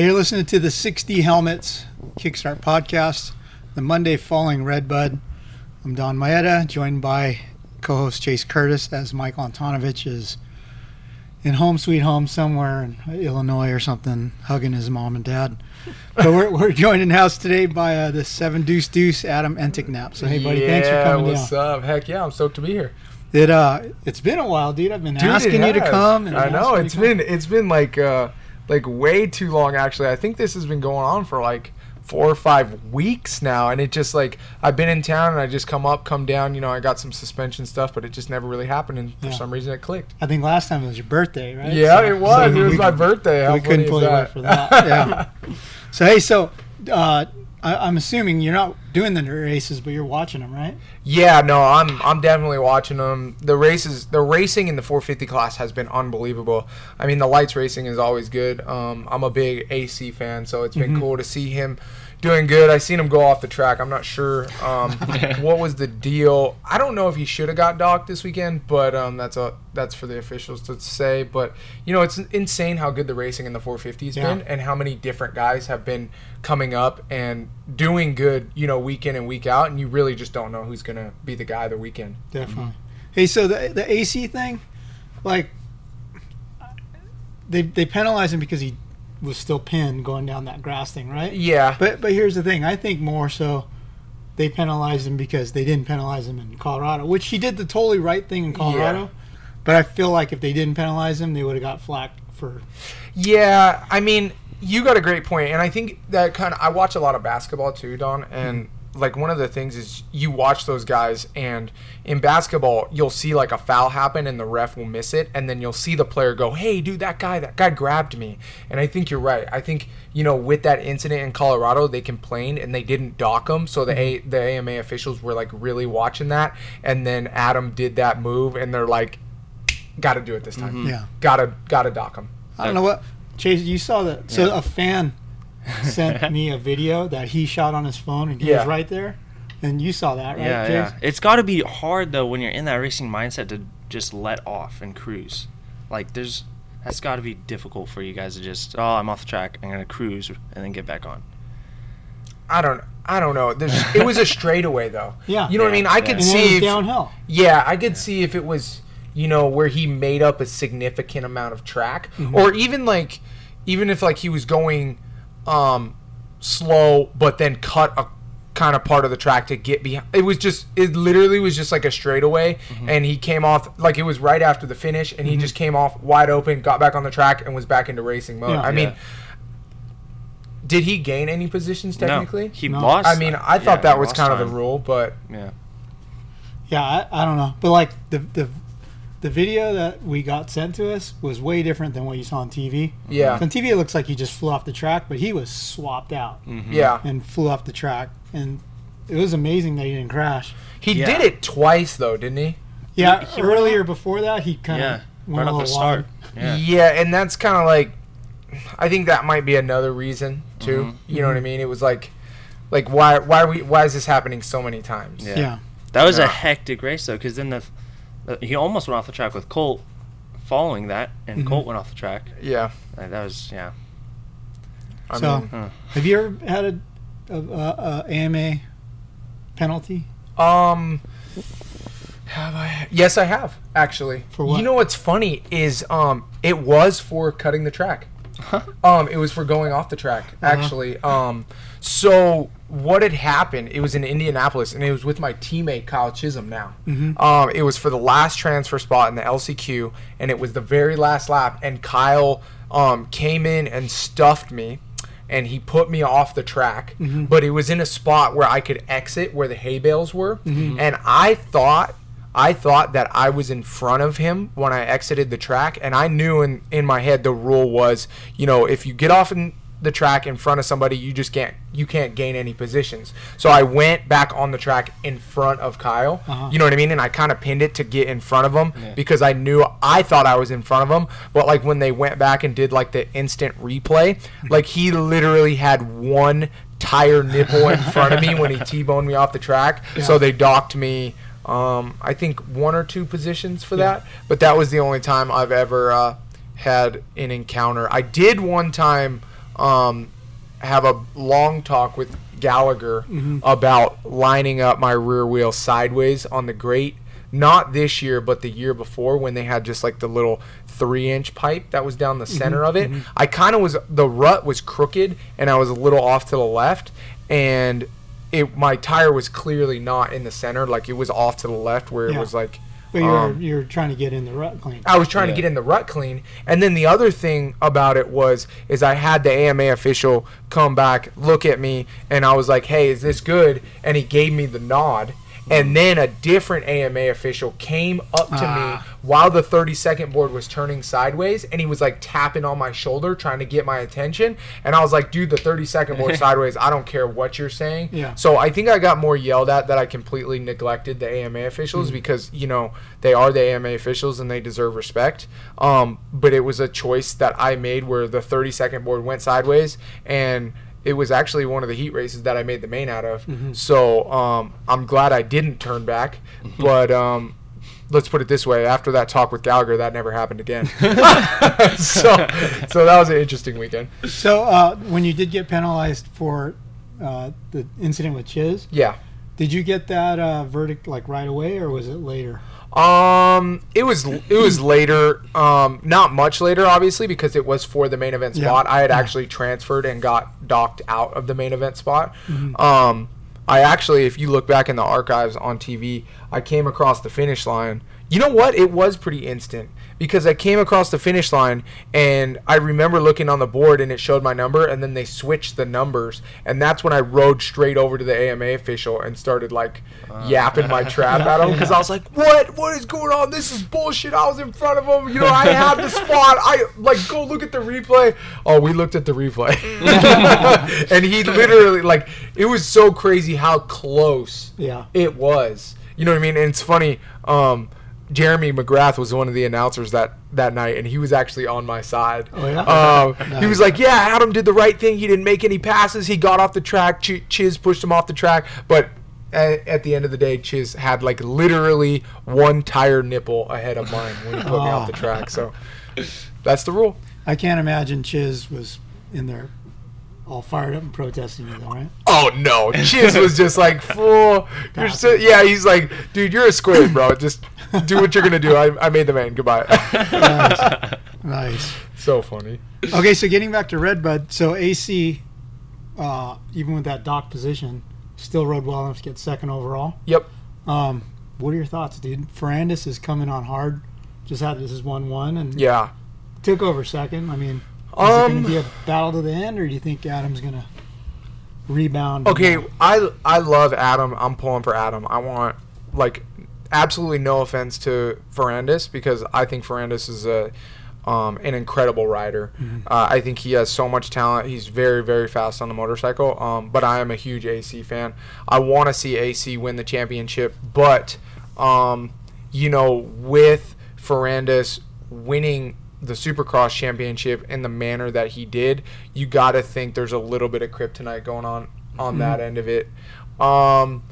Hey, you're listening to the 6D Helmets Kickstart podcast, the Monday Falling Redbud. I'm Donn Maeda, joined by co-host Chase Curtis, as Mike Antonovich is in home sweet home somewhere in Illinois or something, hugging his mom and dad. But we're, we're joined in house today by uh, the seven deuce deuce Adam Enticknap. So hey, buddy, yeah, thanks for coming what's down. up? Heck yeah, I'm stoked to be here. It uh, it's been a while, dude. I've been Dude, asking you to come. I know it's come. been it's been like uh like way too long actually. I think this has been going on for like four or five weeks now and it just like I've been in town and I just come up, come down, you know, I got some suspension stuff, but it just never really happened and for Yeah. some reason it clicked. I think last time it was your birthday, right? Yeah, So- it was. so it was we- my birthday. How we couldn't pull you away for that. Yeah. so hey, so uh, I, I'm assuming you're not doing the races, but you're watching them, right? Yeah, no, I'm I'm definitely watching them. The races, the racing in the 450 class has been unbelievable. I mean, the lights racing is always good. Um, I'm a big AC fan, so it's been Mhm. cool to see him doing good. I seen him go off the track. I'm not sure um, what was the deal. I don't know if he should have got docked this weekend, but um, that's a that's for the officials to say. But you know, it's insane how good the racing in the 450s Yeah. been, and how many different guys have been coming up and doing good. You know, week in and week out, and you really just don't know who's gonna be the guy the weekend. Definitely. Hey, so the the AC thing, like, they they penalize him because he was still pinned going down that grass thing, right? Yeah, But but here's the thing. I think more so they penalized him because they didn't penalize him in Colorado, which he did the totally right thing in Colorado. But I feel like if they didn't penalize him, they would have got flack for. Yeah, I mean, you got a great point, and I think that kind of I watch a lot of basketball too, Don, and like one of the things is you watch those guys, and in basketball you'll see like a foul happen, and the ref will miss it, and then you'll see the player go, "Hey, dude, that guy, that guy grabbed me," and I think you're right. I think you know with that incident in Colorado, they complained and they didn't dock him, so the a- mm-hmm. the AMA officials were like really watching that, and then Adam did that move, and they're like, "Got to do it this time." Mm-hmm. Yeah. Gotta gotta dock him. I don't know what Chase. You saw that? So Yeah. a fan sent me a video that he shot on his phone, and he Yeah. was right there. And you saw that, right? yeah, Chase? yeah. It's got to be hard though when you're in that racing mindset to just let off and cruise. Like there's that's got to be difficult for you guys to just oh I'm off the track I'm gonna cruise and then get back on. I don't I don't know. There's, it was a straightaway though. Yeah. You know what I mean? I yeah. could And then it see was if, downhill. Yeah, I could see if it was, you know, where he made up a significant amount of track Mm-hmm. or even like even if like he was going um slow but then cut a kind of part of the track to get behind. It was just it literally was just like a straightaway Mm-hmm. and he came off like it was right after the finish and he just came off wide open, got back on the track and was back into racing mode. Yeah. I mean, did he gain any positions technically? no, he No. lost. I mean, I thought yeah, that was lost kind of the rule, but Yeah. Yeah, I, I don't know, but like the the the video that we got sent to us was way different than what you saw on TV. yeah, On TV, it looks like he just flew off the track, but he was swapped out Mhm. yeah. and flew off the track, and it was amazing that he didn't crash. He Yeah. did it twice though, didn't he? Yeah, He- he earlier before that, he kind Yeah. of went Right off the start. wide. Yeah. and that's kind of like, I think that might be another reason too. Mhm. You know what I mean? It was like, like why why are we why is this happening so many times? Yeah. Yeah. That was Yeah. a hectic race though, because then the, the he almost went off the track with Colt, following that, and Mhm. Colt went off the track. Yeah. Like, that was yeah. I So- mean, Huh. Have you ever had a, a, a, a AMA penalty? um, have I? Yes, I have actually. For what? You know what's funny is um, it was for cutting the track. Um, it was for going off the track, Uh-huh. actually. Um, so what had happened? It was in Indianapolis, and it was with my teammate Kyle Chisholm. Now, Mhm. um, it was for the last transfer spot in the LCQ, and it was the very last lap. And Kyle um, came in and stuffed me, and he put me off the track. Mhm. But it was in a spot where I could exit where the hay bales were, Mhm. and I thought I thought that I was in front of him when I exited the track, and I knew in, in my head the rule was, you know, if you get off in the track in front of somebody, you just can't you can't gain any positions. So I went back on the track in front of Kyle. Uh-huh. You know what I mean? And I kind of pinned it to get in front of him Yeah. because I knew I thought I was in front of him, but like when they went back and did like the instant replay, like he literally had one tire nipple in front of me when he T-boned me off the track. Yeah. So they docked me um, I think one or two positions for Yeah. that, but that was the only time I've ever uh, had an encounter. I did one time um, have a long talk with Gallagher mm-hmm. about lining up my rear wheel sideways on the grate. Not this year, but the year before when they had just like the little three inch pipe that was down the mm-hmm. center of it. Mm-hmm. I kind of was, the rut was crooked and I was a little off to the left. And it my tire was clearly not in the center. Like it was off to the left where it was like. But you're um, you're trying to get in the rut clean. I was trying Yeah. to get in the rut clean. And then the other thing about it was is I had the AMA official come back, look at me, and I was like, "Hey, is this good?" And he gave me the nod. And then a different AMA official came up to Ah. me while the 30 second board was turning sideways and he was like tapping on my shoulder trying to get my attention. And I was like, dude, the 30 second board sideways, I don't care what you're saying. Yeah. So I think I got more yelled at that I completely neglected the AMA officials because you know they are the AMA officials and they deserve respect. Um, but it was a choice that I made where the 30 second board went sideways and it was actually one of the heat races that I made the main out of. So um, I'm glad I didn't turn back. But um, let's put it this way: after that talk with Gallagher, that never happened again. so so that was an interesting weekend. So uh, when you did get penalized for uh, the incident with Chiz, Yeah. did you get that uh, verdict like right away or was it later? Um, it was it was later. Um, not much later, obviously, because it was for the main event Yeah. spot. I had Yeah. actually transferred and got docked out of the main event spot. Mm-hmm. Um, I actually, if you look back in the archives on TV, I came across the finish line. You know what? It was pretty instant because I came across the finish line and I remember looking on the board and it showed my number and then they switched the numbers and that's when I rode straight over to the AMA official and started like yapping my trap at him because I was like, "What? What is going on? This is bullshit." I was in front of him. You know, I had the spot. I like go look at the replay. Oh, we looked at the replay, and he literally like it was so crazy how close Yeah. it was. You know what I mean? And it's funny. Um, Jeremy McGrath was one of the announcers that that night, and he was actually on my side. Oh, yeah? Um, He was like, "Yeah, Adam did the right thing. He didn't make any passes. He got off the track. Ch- Chiz pushed him off the track, but." At, at the end of the day, Chiz had like literally one tire nipple ahead of mine when he put me off the Oh. track. So that's the rule. I can't imagine Chiz was in there all fired up and protesting you, though, right? Oh no, Chiz was just like, "Fool, you're so yeah." He's like, "Dude, you're a squid, bro. Just do what you're gonna do." I, I made the man. Goodbye. Nice. nice. so funny. Okay, so getting back to Redbud, so AC, uh, even with that dock position, still rode well enough to get second overall. Yep. Um, what are your thoughts, dude? Ferrandis is coming on hard. Just had this is one one and Yeah. took over second. I mean, is it Um, going to be a battle to the end, or do you think Adam's going to rebound? Okay, I I love Adam. I'm pulling for Adam. I want like absolutely no offense to Ferrandis because I think Ferrandis is a um, an incredible rider. Uh, I think he has so much talent. He's very very fast on the motorcycle. Um, but I am a huge AC fan. I want to see AC win the championship, but um, you know with Ferrandis winning the Supercross championship in the manner that he did, you got to think there's a little bit of kryptonite going on on that end of it. Um,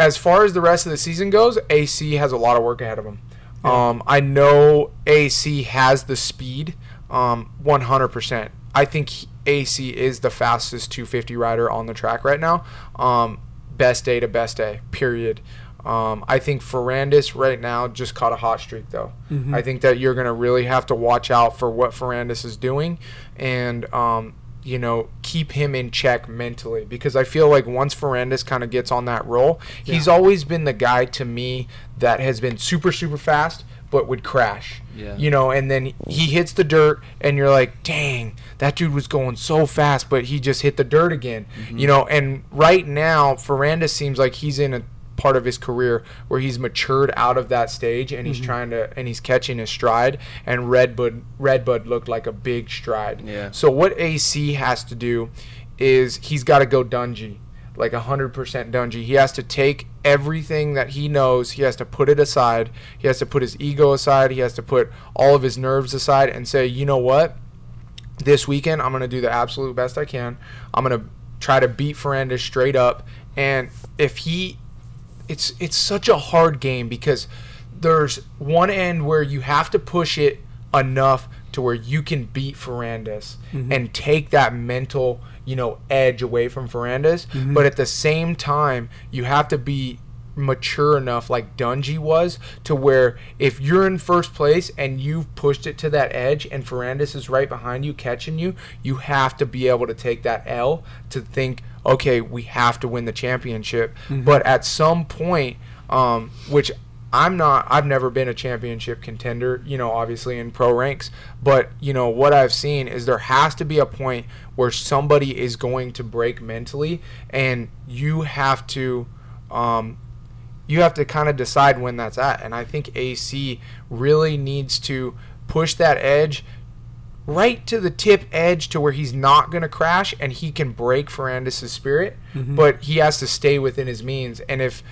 as far as the rest of the season goes, AC has a lot of work ahead of him. Um, I know AC has the speed, um, 100%. I think he- AC is the fastest 250 rider on the track right now. Um, best day to best day, period. Um, I think Ferrandis right now just caught a hot streak, though. I think that you're going to really have to watch out for what Ferrandis is doing and, um, you know, keep him in check mentally because I feel like once Ferrandis kind of gets on that roll, he's always been the guy to me that has been super, super fast but would crash. Yeah. You know, and then he hits the dirt and you're like, dang, that dude was going so fast, but he just hit the dirt again. Mm-hmm. You know, and right now, Ferrandis seems like he's in a part of his career where he's matured out of that stage and he's mm-hmm. trying to and he's catching his stride and Redbud Redbud looked like a big stride. Yeah. So what AC has to do is he's got to go Dungey, like 100% Dungey. He has to take everything that he knows, he has to put it aside. He has to put his ego aside. He has to put all of his nerves aside and say, you know what? This weekend, I'm going to do the absolute best I can. I'm going to try to beat Ferrandis straight up. And if he it's it's such a hard game because there's one end where you have to push it enough to where you can beat Ferrandis Mhm. and take that mental, you know, edge away from Ferrandis. Mhm. But at the same time, you have to be mature enough like Dungey was to where if you're in first place and you've pushed it to that edge and Ferrandis is right behind you catching you, you have to be able to take that L to think, okay, we have to win the championship. Mhm. But at some point, um, which I'm not I've never been a championship contender, you know, obviously in pro ranks, but you know what I've seen is there has to be a point where somebody is going to break mentally and you have to um, you have to kind of decide when that's at. And I think AC really needs to push that edge right to the tip edge to where he's not going to crash and he can break Ferrandis' spirit, Mhm. but he has to stay within his means. And if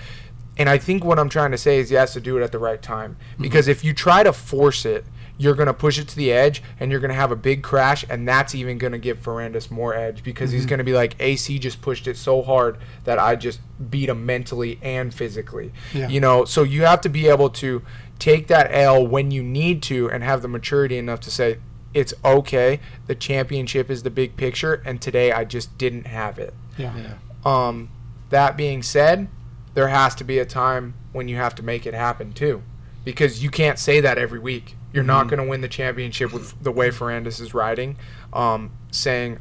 and I think what I'm trying to say is he has to do it at the right time. Because if you try to force it, you're going to push it to the edge and you're going to have a big crash and that's even going to give Ferrandis more edge because he's Mhm. going to be like AC just pushed it so hard that I just beat him mentally and physically. Yeah. You know, so you have to be able to take that L when you need to and have the maturity enough to say it's okay. The championship is the big picture and today I just didn't have it. Yeah. Yeah. Um, that being said, there has to be a time when you have to make it happen too, because you can't say that every week. You're not Mhm. going to win the championship with the way Ferrandis is riding, um, saying,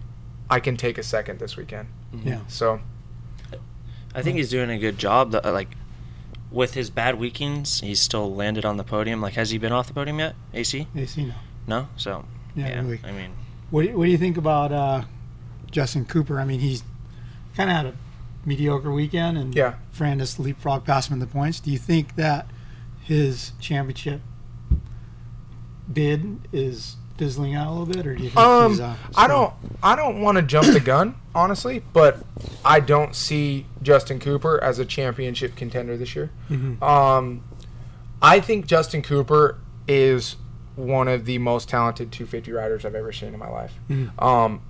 "I can take a second this weekend." Yeah. So I think he's doing a good job. That, like with his bad weekends, he's still landed on the podium. Like, has he been off the podium yet? AC? AC no. No. So Yeah, yeah, really. I mean, What do you, what do you think about uh, Justin Cooper? I mean, he's kind of had a mediocre weekend, and Yeah. Ferrandis leapfrog past him in the points. Do you think that his championship bid is fizzling out a little bit, or do you think Um, he's? Uh, I don't. I don't want to jump the gun, honestly, but I don't see Justin Cooper as a championship contender this year. Mhm. Um, I think Justin Cooper is one of the most talented 250 riders I've ever seen in my life. Mhm. Um,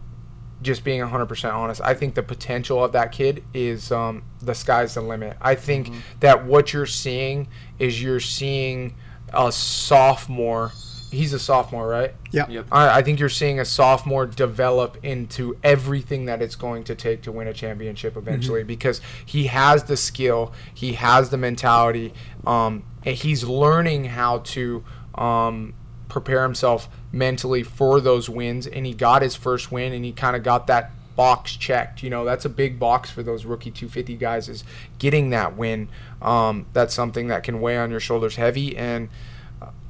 just being 100% honest, I think the potential of that kid is um, the sky's the limit. I think that what you're seeing is you're seeing a sophomore. He's a sophomore, right? Yeah. Yep. I, I think you're seeing a sophomore develop into everything that it's going to take to win a championship eventually because he has the skill, he has the mentality, um, and he's learning how to um, prepare himself mentally for those wins. And he got his first win, and he kind of got that box checked. You know, that's a big box for those rookie 250 guys is getting that win. Um, that's something that can weigh on your shoulders heavy and.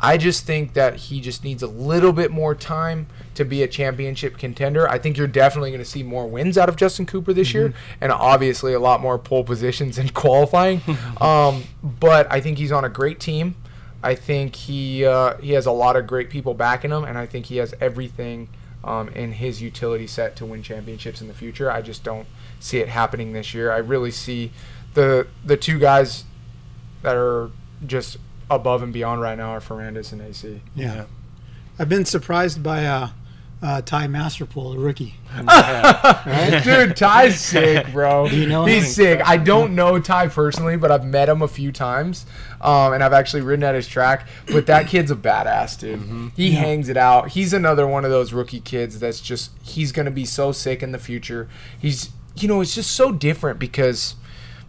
I just think that he just needs a little bit more time to be a championship contender. I think you're definitely going to see more wins out of Justin Cooper this year, and obviously a lot more pole positions and qualifying. um, but I think he's on a great team. I think he uh, he has a lot of great people backing him, and I think he has everything um, in his utility set to win championships in the future. I just don't see it happening this year. I really see the the two guys that are just above and beyond right now are Ferrandis and AC. Yeah. Yeah. I've been surprised by uh, uh, Ty Masterpool, a rookie. Dude, Ty's sick, bro. Do you know? He's sick. I don't know Ty personally, but I've met him a few times, um, and I've actually ridden at his track. But that kid's a badass, dude. He Yeah. hangs it out. He's another one of those rookie kids that's just he's gonna be so sick in the future. He's you know it's just so different because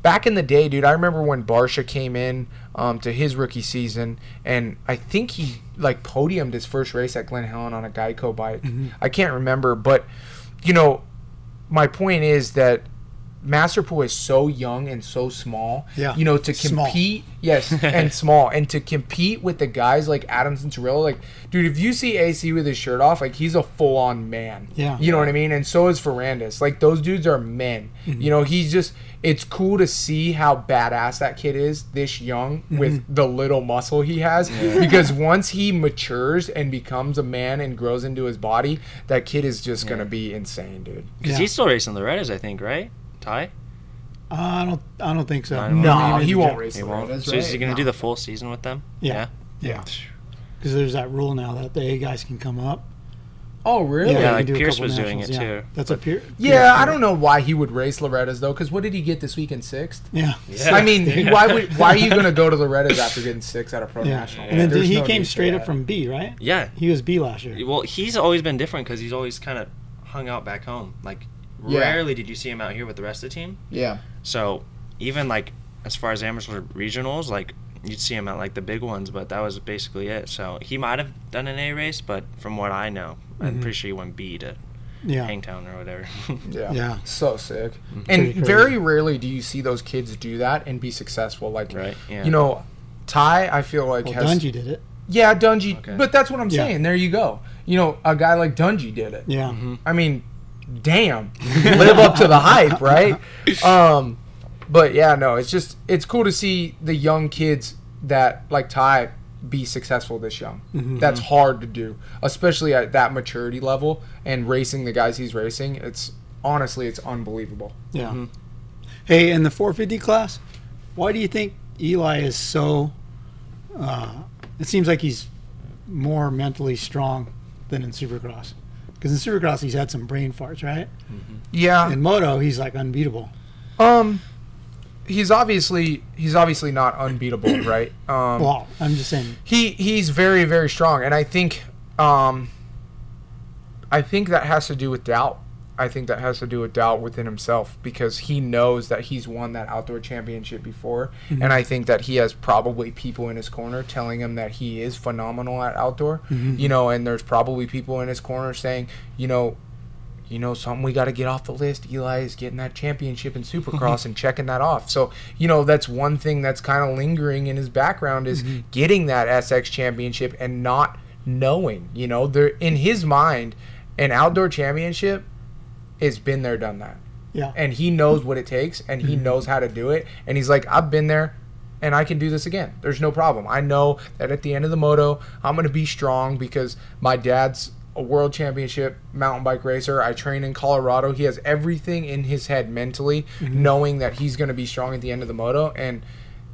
back in the day, dude, I remember when Barcia came in um, to his rookie season, and I think he like podiumed his first race at Glen Helen on a Geico bike. Mm-hmm. I can't remember, but you know, my point is that Masterpool is so young and so small. Yeah. You know, to Small. compete, yes, and small, and to compete with the guys like Adam Cianciarulo, like, dude, if you see AC with his shirt off, like, he's a full on man. Yeah. You know what I mean? And so is Ferrandis. Like, those dudes are men. Mm-hmm. You know, he's just, it's cool to see how badass that kid is this young Mm-hmm. with the little muscle he has. Because once he matures and becomes a man and grows into his body, that kid is just going to be insane, dude. Because Yeah. he's still racing the Redders, I think, right? Ty? Uh, I don't. I don't think so. No, No, Maybe he won't race He the won't. Redders, So is he going to No. do the full season with them? Yeah. Yeah. Because there's that rule now that the A guys can come up. Oh, really? Yeah, you like can do a Pierce couple was doing nationals, it, yeah. too. That's a Pierce. Yeah, I don't know why he would race Loretta's though, because what did he get this week in sixth? Yeah. Yeah. I mean, why would why are you gonna go to Loretta's after getting sixth at a pro Yeah. national? And then There's he no came for straight up that. from B, right? Yeah. He was B last year. Well, he's always been different because he's always kind of hung out back home. Like, Yeah. rarely did you see him out here with the rest of the team. Yeah, So, even like as far as amateur regionals, like you'd see him at like the big ones, but that was basically it. So he might have done an A race, but from what I know, I'm Mhm. pretty sure he went B to Yeah. Hangtown or whatever. yeah, Yeah. So sick. Pretty And very rarely do you see those kids do that and be successful. Like, right? Yeah. you know, Ty, I feel like Well, has Dungey did it. yeah, Dungey. Okay. But that's what I'm Yeah. saying. There you go. You know, a guy like Dungey did it. Yeah. Mm-hmm. I mean, damn, live up to the hype, right? Um, but yeah, no, it's just it's cool to see the young kids that like Ty be successful this young. Mhm. That's hard to do, especially at that maturity level and racing the guys he's racing. It's honestly, it's unbelievable. Yeah. Mhm. Hey, in the 450 class, why do you think Eli is so? Uh, it seems like he's more mentally strong than in Supercross. Because in Supercross, he's had some brain farts, right? Yeah. In Moto, he's like unbeatable. Um, he's obviously he's obviously not unbeatable, right? Um, Well, I'm just saying. he he's very very strong and i think um i think that has to do with doubt i think that has to do with doubt within himself because he knows that he's won that outdoor championship before. Mm-hmm. And i think that he has probably people in his corner telling him that he is phenomenal at outdoor. Mm-hmm. You know and there's probably people in his corner saying you know you know, something we got to get off the list. Eli is getting that championship in Supercross and checking that off. So, you know, that's one thing that's kind of lingering in his background is mm-hmm. getting that SX championship and not knowing, you know, there in his mind, an outdoor championship has been there, done that. Yeah. And he knows what it takes and he mm-hmm. knows how to do it. And he's like, I've been there and I can do this again. There's no problem. I know that at the end of the moto, I'm going to be strong because my dad's a world championship mountain bike racer. I train in Colorado. He has everything in his head mentally, mm-hmm. knowing that he's going to be strong at the end of the moto. And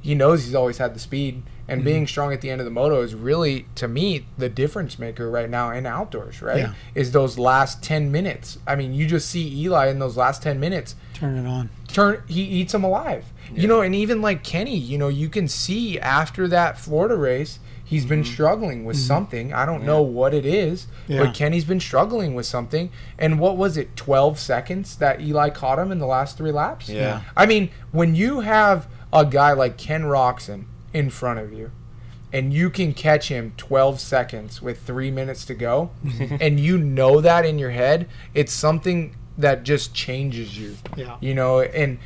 he knows he's always had the speed. And being mm-hmm. strong at the end of the moto is really, to me, the difference maker right now in outdoors, right? Yeah. Is those last 10 minutes. I mean, you just see Eli in those last 10 minutes Turn it on. turn he eats them alive. You know, and even like Kenny, you know, you can see after that Florida race, he's been mm-hmm. struggling with mm-hmm. something. I don't know what it is, Yeah. but Kenny's been struggling with something. And what was it, 12 seconds that Eli caught him in the last three laps? Yeah. I mean, when you have a guy like Ken Roczen in front of you, and you can catch him 12 seconds with three minutes to go, and you know that in your head, it's something that just changes you. Yeah. you know and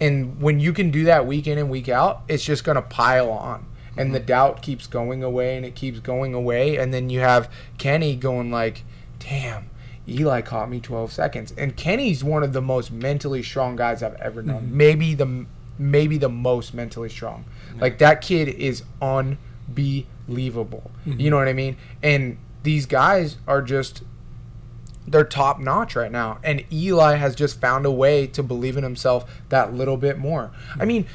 and when you can do that week in and week out it's just going to pile on. And the mm-hmm. doubt keeps going away and it keeps going away. And then you have kenny going like damn eli caught me 12 seconds. And kenny's one of the most mentally strong guys i've ever known. Mm-hmm. Maybe the maybe the most mentally strong like that kid is unbelievable mm-hmm. you know what i mean and these guys are just they're top notch right now. And Eli has just found a way to believe in himself that little bit more. I mean,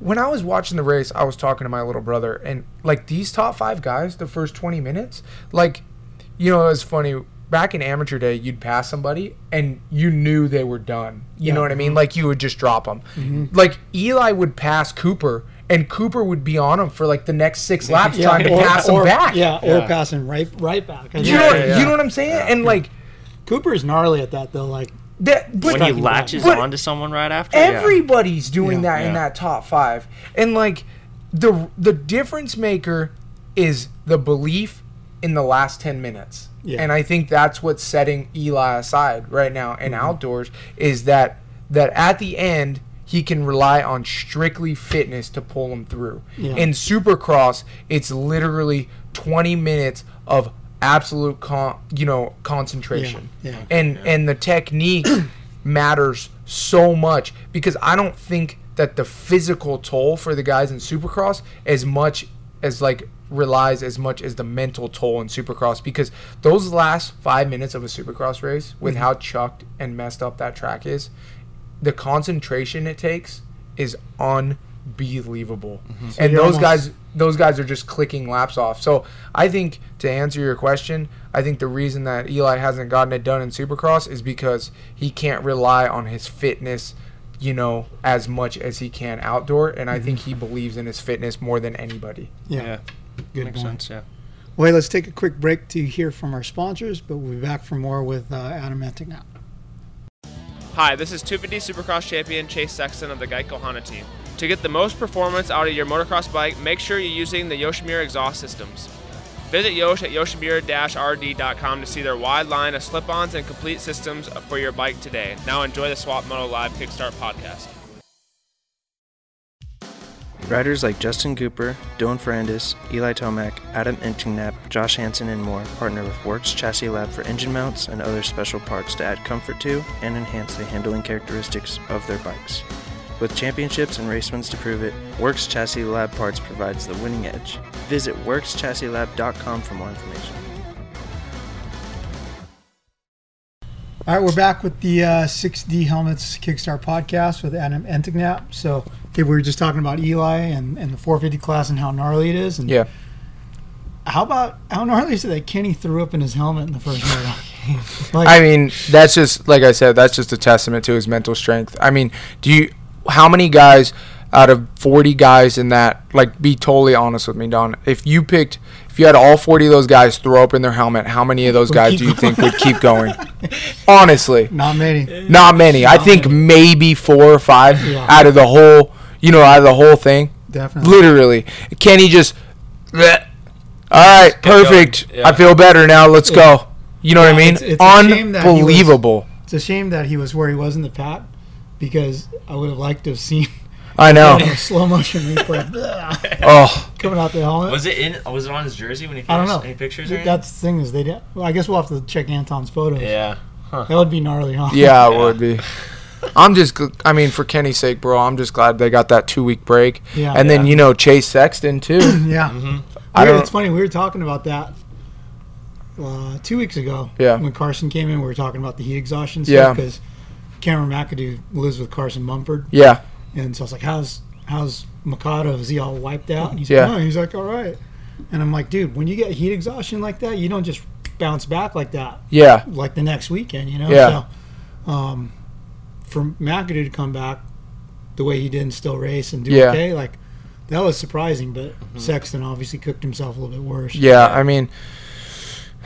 when I was watching the race, I was talking to my little brother, and like these top five guys, the first 20 minutes, like, you know, it was funny. Back in amateur day, you'd pass somebody and you knew they were done. You Yeah. know what I mean? Mm-hmm. Like you would just drop them. Mm-hmm. Like Eli would pass Cooper, and Cooper would be on him for like the next six laps trying to or, pass or, him back. Yeah, or Yeah. passing right right back. You think know, Yeah, yeah, you know what I'm saying? And like Cooper's gnarly at that though. Like that, but when he latches but onto someone right after. yeah. Everybody's doing Yeah. that in that top five, and like the the difference maker is the belief in the last ten minutes, Yeah. and I think that's what's setting Eli aside right now in mm-hmm. outdoors is that that at the end he can rely on strictly fitness to pull him through. Yeah. In Supercross, it's literally twenty minutes of absolute con- you know concentration Yeah, yeah. and and the technique matters so much because I don't think that the physical toll for the guys in Supercross as much as like relies as much as the mental toll in Supercross because those last five minutes of a Supercross race with Mm-hmm. how chucked and messed up that track is, the concentration it takes is unbelievable. So And those almost- guys those guys are just clicking laps off. So I think to answer your question, I think the reason that Eli hasn't gotten it done in Supercross is because he can't rely on his fitness, you know, as much as he can outdoor. And I think he believes in his fitness more than anybody. Yeah, good makes point. sense. Yeah. Well, hey, let's take a quick break to hear from our sponsors, but we'll be back for more with uh, Adam Enticknap. Hi, this is 250 Supercross champion Chase Sexton of the Geico Honda team. To get the most performance out of your motocross bike, make sure you're using the Yoshimura exhaust systems. Visit Yosh at yoshimura-rd.com to see their wide line of slip-ons and complete systems for your bike today. Now enjoy the Swap Moto Live Kickstart podcast. Riders like Justin Cooper, Dylan Ferrandis, Eli Tomac, Adam Enticknap, Josh Hansen, and more partner with Works Chassis Lab for engine mounts and other special parts to add comfort to and enhance the handling characteristics of their bikes. With championships and race wins to prove it, Works Chassis Lab Parts provides the winning edge. Visit WorksChassisLab.com for more information. All right, we're back with the uh, 6D Helmets Kickstart podcast with Adam Enticknap. So, we were just talking about Eli and, and the 450 class and how gnarly it is. And Yeah. how about how gnarly is it that Kenny threw up in his helmet in the first moto? like, I mean, that's just like I said. That's just a testament to his mental strength. I mean, do you? How many guys out of forty guys in that? Like, be totally honest with me, Don. If you picked, if you had all forty of those guys throw up in their helmet, how many of those guys do you think would keep going? Honestly, not many. not many. I think many. maybe four or five Yeah. out of the whole. You know, out of the whole thing. Definitely. Literally, he just. "Bleh." All right, perfect. Yeah. I feel better now. Let's Yeah. go. You know what I mean? it's- it's a shame that he was- Unbelievable. It's a shame that he was where he was in the pat because I would have liked to have seen I know. slow motion replay Oh, coming out the helmet. Was it in? Was it on his jersey when he I don't know. Any pictures? Th- That's the thing is they did. Well, I guess we'll have to check Anton's photos. Yeah. That would be gnarly, huh? yeah, it would be. I'm just, I mean, for Kenny's sake, bro, I'm just glad they got that two week break. Yeah. And then, you know, Chase Sexton, too. yeah. Mm-hmm. I We don't- it's funny. We were talking about that uh, two weeks ago. Yeah. When Carson came in, we were talking about the heat exhaustion Yeah. because Cameron McAdoo lives with Carson Mumford, yeah. and so I was like, "How's how's McAdoo? Is he all wiped out?" And he's Yeah. like, "No." He's like, "All right." And I'm like, "Dude, when you get heat exhaustion like that, you don't just bounce back like that Yeah. like the next weekend, you know?" Yeah. So, um, for McAdoo to come back the way he did and still race and do Yeah. okay, like that was surprising. But mm-hmm. Sexton obviously cooked himself a little bit worse. Yeah. I mean,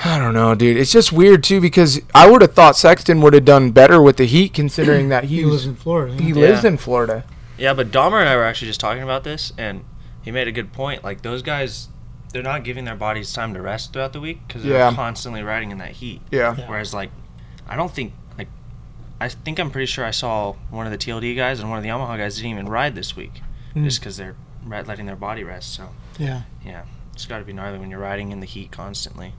I don't know, dude. It's just weird, too, because I would have thought Sexton would have done better with the heat, considering that He he, lives in Florida. he yeah. lives Yeah. in Florida. Yeah, but Dahmer and I were actually just talking about this, and he made a good point. Like those guys, they're not giving their bodies time to rest throughout the week because they're Yeah. constantly riding in that heat. Yeah. Yeah. Whereas, like, I don't think like, I think I'm pretty sure I saw one of the TLD guys and one of the Yamaha guys didn't even ride this week, Mm. just because they're letting their body rest. So Yeah. yeah, it's got to be gnarly when you're riding in the heat constantly.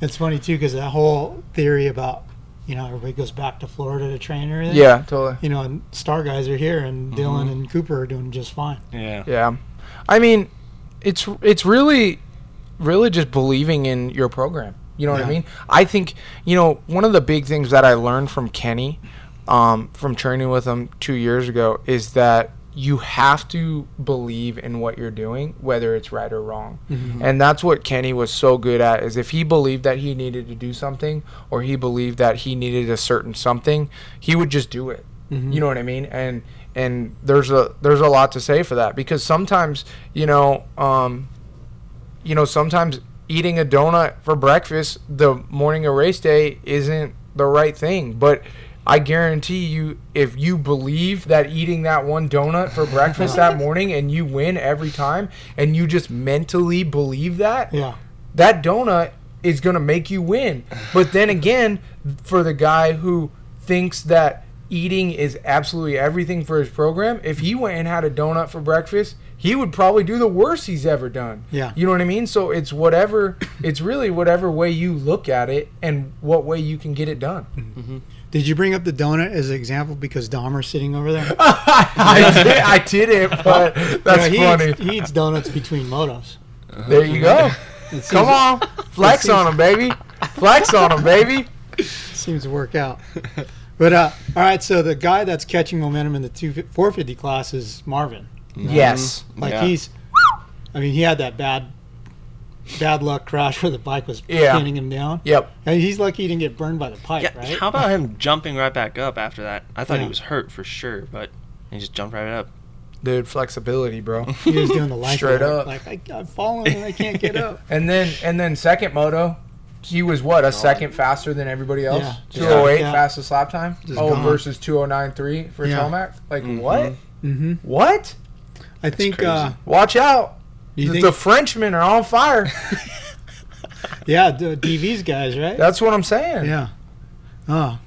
It's funny too because that whole theory about you know everybody goes back to Florida to train and everything. Yeah, totally. You know, and star guys are here, and Dylan and Cooper are doing just fine. Yeah. Yeah, I mean, it's it's really, really just believing in your program. You know what I mean? I think you know one of the big things that I learned from Kenny, um, from training with him two years ago, is that you have to believe in what you're doing, whether it's right or wrong. And that's what Kenny was so good at. Is if he believed that he needed to do something, or he believed that he needed a certain something, he would just do it. You know what I mean? And and there's a there's a lot to say for that because sometimes you know um, you know sometimes eating a donut for breakfast the morning of race day isn't the right thing, but I guarantee you, if you believe that eating that one donut for breakfast that morning and you win every time, and you just mentally believe that, Yeah. that donut is going to make you win. But then again, for the guy who thinks that eating is absolutely everything for his program, if he went and had a donut for breakfast, he would probably do the worst he's ever done. Yeah. You know what I mean? So it's whatever, it's really whatever way you look at it and what way you can get it done. Mm-hmm. Did you bring up the donut as an example because Dahmer's sitting over there? I, did, I did it, but that's Yeah, he funny. Eats, he eats donuts between motos. Uh-huh. there you go. Come on. Flex on him, baby. Flex on him, baby. Seems to work out. But uh, all right, so the guy that's catching momentum in the two, 450 class is Marvin. Yes. Like Yeah. he's, I mean, he had that bad, bad luck crash where the bike was Yeah. pinning him down. Yep. And he's lucky he didn't get burned by the pipe, Yeah, right? how about him jumping right back up after that? I thought Yeah. he was hurt for sure, but he just jumped right up. Dude, flexibility, bro. he was doing the life Straight up. Like I, I'm falling and I can't get up. And then and then second moto, he was what a second faster than everybody else. Yeah. Two oh eight Yeah. fastest lap time. Just oh, gone. versus two oh nine three for Yeah. Tomac. Like Mhm. what? hmm What? I think. Uh, Watch out! you the, think? the Frenchmen are on fire. yeah, the DV's guys, right? That's what I'm saying. yeah. Oh,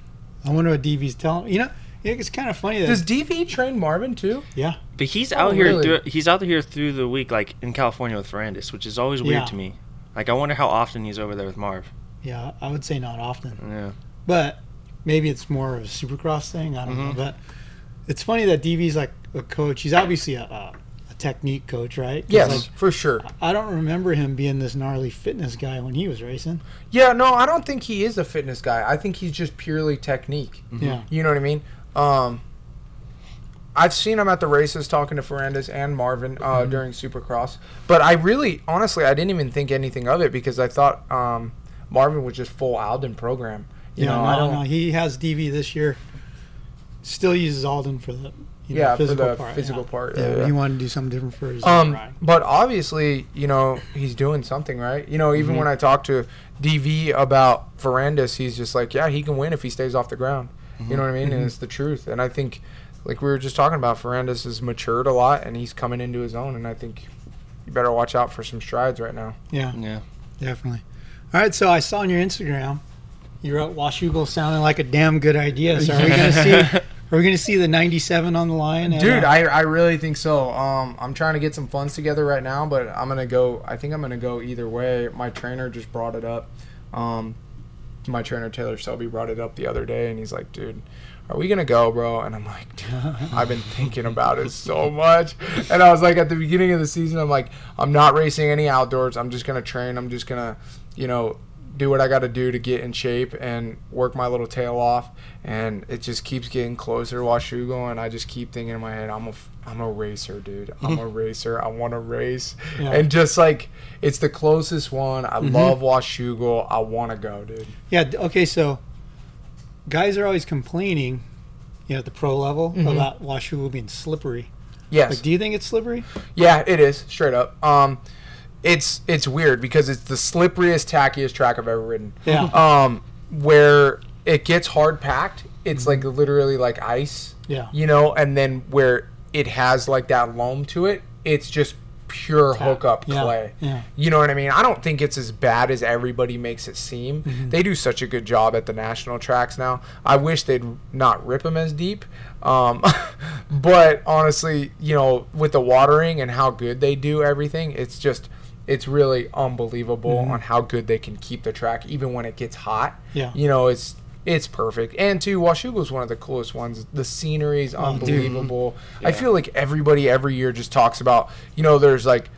I wonder what DV's telling. You know, it's kind of funny that. Does DV train Marvin too? yeah. But he's Oh, out here. really? through, he's out here through the week, like in California with Ferrandis, which is always weird Yeah. to me. Like I wonder how often he's over there with Marv. Yeah, I would say not often. Yeah. But maybe it's more of a supercross thing. I don't know. Mhm. But it's funny that DV's like a coach. He's obviously a, a, a technique coach, right? Yes, like, for sure. I don't remember him being this gnarly fitness guy when he was racing. Yeah, no, I don't think he is a fitness guy. I think he's just purely technique. Yeah. You know what I mean? Um, I've seen him at the races talking to Ferrandis and Marvin uh, Mm-hmm. during Supercross, but I really, honestly, I didn't even think anything of it because I thought um, Marvin was just full Aldon program. You Yeah, know, no, I don't. know. He has DV this year. Still uses Aldon for the you know, yeah, for physical the part. physical yeah. part. Yeah, yeah, he wanted to do something different for his Um, ride. but obviously, you know, he's doing something right. You know, Mm-hmm. even when I talk to DV about Ferrandis, he's just like, yeah, he can win if he stays off the ground. You know what I mean? Mm-hmm. And it's the truth. And I think, like we were just talking about, Ferrandis has matured a lot and he's coming into his own. And I think you better watch out for some strides right now. Yeah, Yeah. definitely. All right, so I saw on your Instagram, you wrote Washougal sounding like a damn good idea. So are we gonna see? Are we gonna see the '97 on the line? and, Dude, uh, I, I really think so. Um, I'm trying to get some funds together right now, but I'm gonna go. I think I'm gonna go either way. My trainer just brought it up. Um, my trainer Taylor Selby brought it up the other day, and he's like, "Dude, are we gonna go, bro?" And I'm like, Dude, "I've been thinking about it so much." And I was like, at the beginning of the season, I'm like, "I'm not racing any outdoors. I'm just gonna train. I'm just gonna, you know." do what I got to do to get in shape and work my little tail off. And it just keeps getting closer to Washougal, and I just keep thinking in my head, I'm a, I'm a racer, dude. I'm a racer. I want to race. Yeah. And just like it's the closest one. I Mhm. love Washougal. I want to go, dude. Yeah. Okay. So, guys are always complaining, you know, at the pro level Mhm. about Washougal being slippery. Yes. Like, do you think it's slippery? Yeah, it is straight up. Um, it's it's weird because it's the slipperiest, tackiest track I've ever ridden. Yeah. Um, where it gets hard packed, it's like literally like ice. Yeah. You know, and then where it has like that loam to it, it's just pure hookup Yeah, clay. yeah. You know what I mean? I don't think it's as bad as everybody makes it seem. Mm-hmm. They do such a good job at the national tracks now. I wish they'd not rip them as deep. Um, but honestly, you know, with the watering and how good they do everything, it's just it's really unbelievable Mm-hmm. on how good they can keep the track even when it gets hot. Yeah. You know, it's it's perfect. And too, Washougal's one of the coolest ones. The scenery is Oh, unbelievable. I feel like everybody every year just talks about, you know, there's like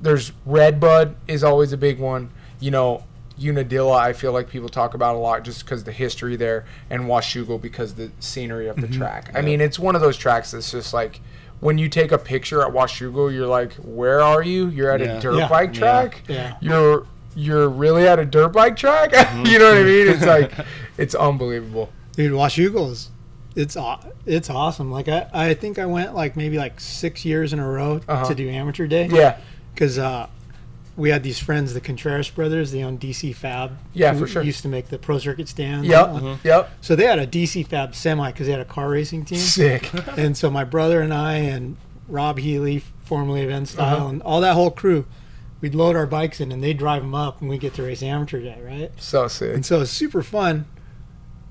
there's Redbud is always a big one. You know, Unadilla I feel like people talk about a lot just because the history there, and Washougal because the scenery of the mm-hmm. track. I mean, it's one of those tracks that's just like when you take a picture at Washugo, you're like, where are you? You're at Yeah. a dirt Yeah. bike Yeah. track. Yeah. You're you're really at a dirt bike track. you know what I mean? It's like it's unbelievable. Dude, Washougal is it's aw- it's awesome. Like I, I think I went like maybe like six years in a row Uh-huh. to do amateur day. Yeah. because uh, we had these friends, the Contreras brothers. They own DC Fab. Yeah, who for sure. Used to make the pro circuit stands. Yep. Yep. So they had a DC Fab semi because they had a car racing team. Sick. and so my brother and I and Rob Healy, formerly of N Style, Uh-huh. and all that whole crew, we'd load our bikes in and they'd drive them up, and we get to race amateur day, right? So sick. And so it's super fun.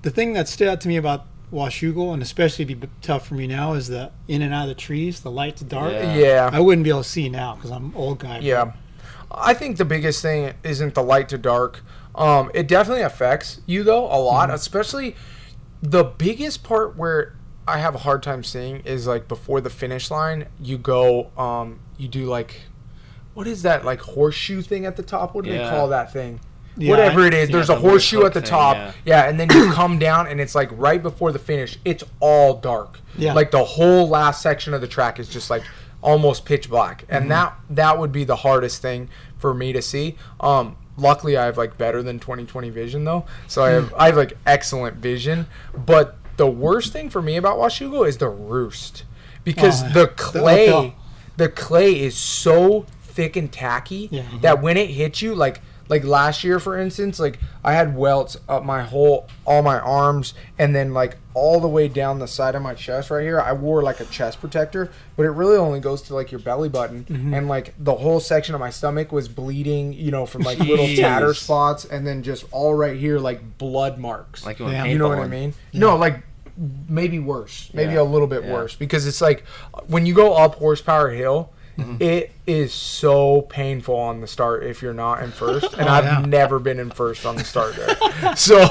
The thing that stood out to me about Washougal, and especially be tough for me now, is the in and out of the trees, the light to dark. Yeah. Yeah. I wouldn't be able to see now because I'm an old guy. Yeah. I think the biggest thing isn't the light to dark. Um, it definitely affects you though a lot, especially the biggest part where I have a hard time seeing is like before the finish line, you go, um, you do like, what is that like horseshoe thing at the top? What do they call that thing? Yeah, Whatever I- it is, Yeah, there's the a weird horseshoe at the thing, top. yeah. Yeah, and then you come down and it's like right before the finish, it's all dark. Yeah. Like the whole last section of the track is just like almost pitch black, and Mm-hmm. that that would be the hardest thing for me to see. Um, luckily, I have like better than 20/20 vision though, so I Hmm. have I have like excellent vision. But the worst thing for me about Washougal is the roost because Oh, the the clay, uphill. the clay is so thick and tacky Yeah. that when it hits you, like like last year for instance, like I had welts up my whole all my arms and then like all the way down the side of my chest right here. I wore like a chest protector, but it really only goes to like your belly button Mm-hmm. and like the whole section of my stomach was bleeding, you know, from like little Jeez. tatter spots and then just all right here like blood marks. Like you Yeah. You know what I paintballing. mean? No, like maybe worse, maybe Yeah. a little bit Yeah. worse because it's like when you go up horsepower hill, Mm-hmm. it is so painful on the start if you're not in first, and Oh, I've yeah. never been in first on the start there, so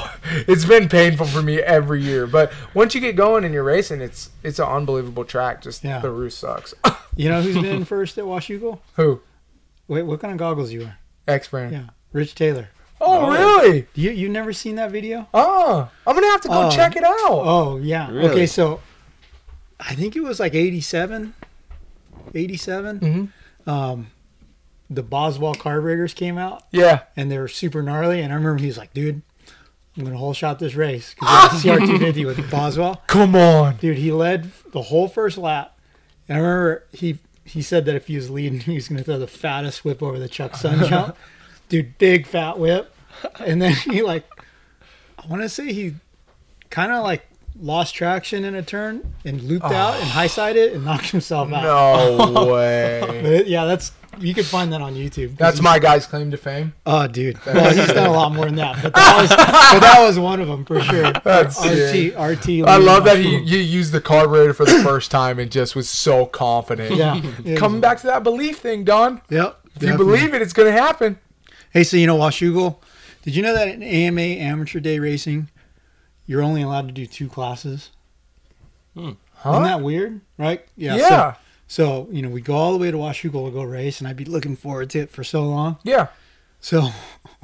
it's been painful for me every year. But once you get going and you're racing, it's it's an unbelievable track. Just Yeah. the roof sucks. You know who's been in first at Washougal? Who? Wait, what kind of goggles you wear? X brand. Yeah, Rich Taylor. Oh, Oh. really? You you never seen that video? Oh, I'm gonna have to go Oh. check it out. Oh yeah. Really? Okay, so I think it was like 87, 87. Mhm. Um, the Boswell carburetors came out Yeah. and they were super gnarly. And I remember he was like, "Dude, I'm gonna whole shot this race because CR250 with Boswell." Come on. Dude, he led the whole first lap. And I remember he he said that if he was leading, he was gonna throw the fattest whip over the Chuck Sun jump. Dude, big fat whip. And then he like, I want to say he kind of like lost traction in a turn and looped out and ah. high sided and knocked himself out. No way. But yeah, that's you can find that on YouTube. That's my guy's claim to fame. Oh, dude. Well, he's done a lot more than that, but that was, but that was one of them for sure. That's RT, RT. I love that he you used the carburetor for the first time and just was so confident. Yeah. Coming back to that belief thing, Don. Yep. If you believe it, it's gonna happen. Hey, so you know Washougal? Did you know that in AMA amateur day racing, you're only allowed to do two classes? Isn't that weird? Right? Yeah. So, so you know, we go all the way to Washougal to go race, and I'd be looking forward to it for so long. yeah. So,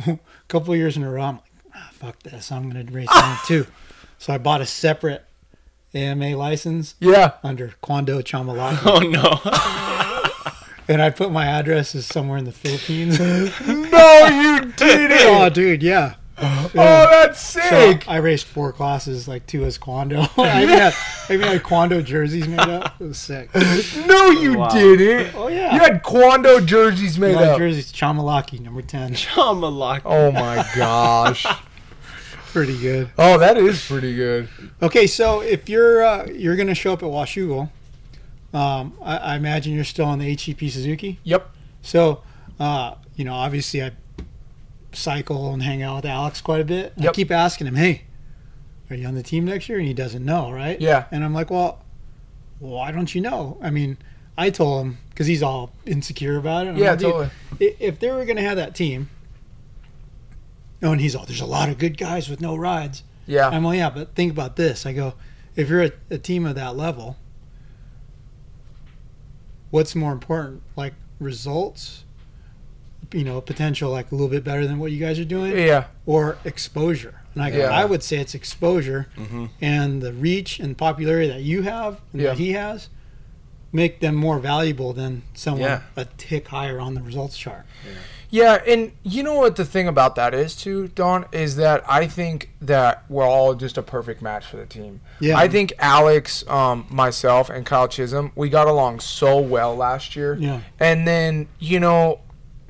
a couple of years in a row, I'm like, ah, fuck this. I'm going to race on two. So I bought a separate AMA license Yeah. under Kwando Chamalaki. Oh no. and I put my address as somewhere in the Philippines. No, you didn't. oh, dude, yeah. Oh, that's So sick. I raced four classes, like two as Kwando. I even had, I even had Kwando jerseys made up. It was sick. no, you Wow. didn't. Oh yeah. You had Kwando jerseys made my up. jerseys, Chamalaki, number ten. Chamalak. Oh my gosh. Pretty good. Oh, that is pretty good. Okay, so if you're uh, you're gonna show up at Washougal, um, I, I imagine you're still on the HEP Suzuki. Yep. So, uh, you know, obviously I cycle and hang out with Alex quite a bit. And I keep asking him, "Hey, are you on the team next year?" And he doesn't know, right? Yeah. And I'm like, "Well, why don't you know?" I mean, I told him because he's all insecure about it. Yeah, like, totally. If they were going to have that team, oh, and he's all, "There's a lot of good guys with no rides." Yeah. I'm like, "Yeah, but think about this." I go, "If you're a, a team of that level, what's more important, like results?" You know, potential like a little bit better than what you guys are doing, Yeah. or exposure. And I go, Yeah. I would say it's exposure and the reach and popularity that you have and Yeah. that he has make them more valuable than someone Yeah. a tick higher on the results chart. Yeah, and you know what the thing about that is too, Don, is that I think that we're all just a perfect match for the team. Yeah. I think Alex, um, myself, and Kyle Chisholm, we got along so well last year. Yeah. And then, you know,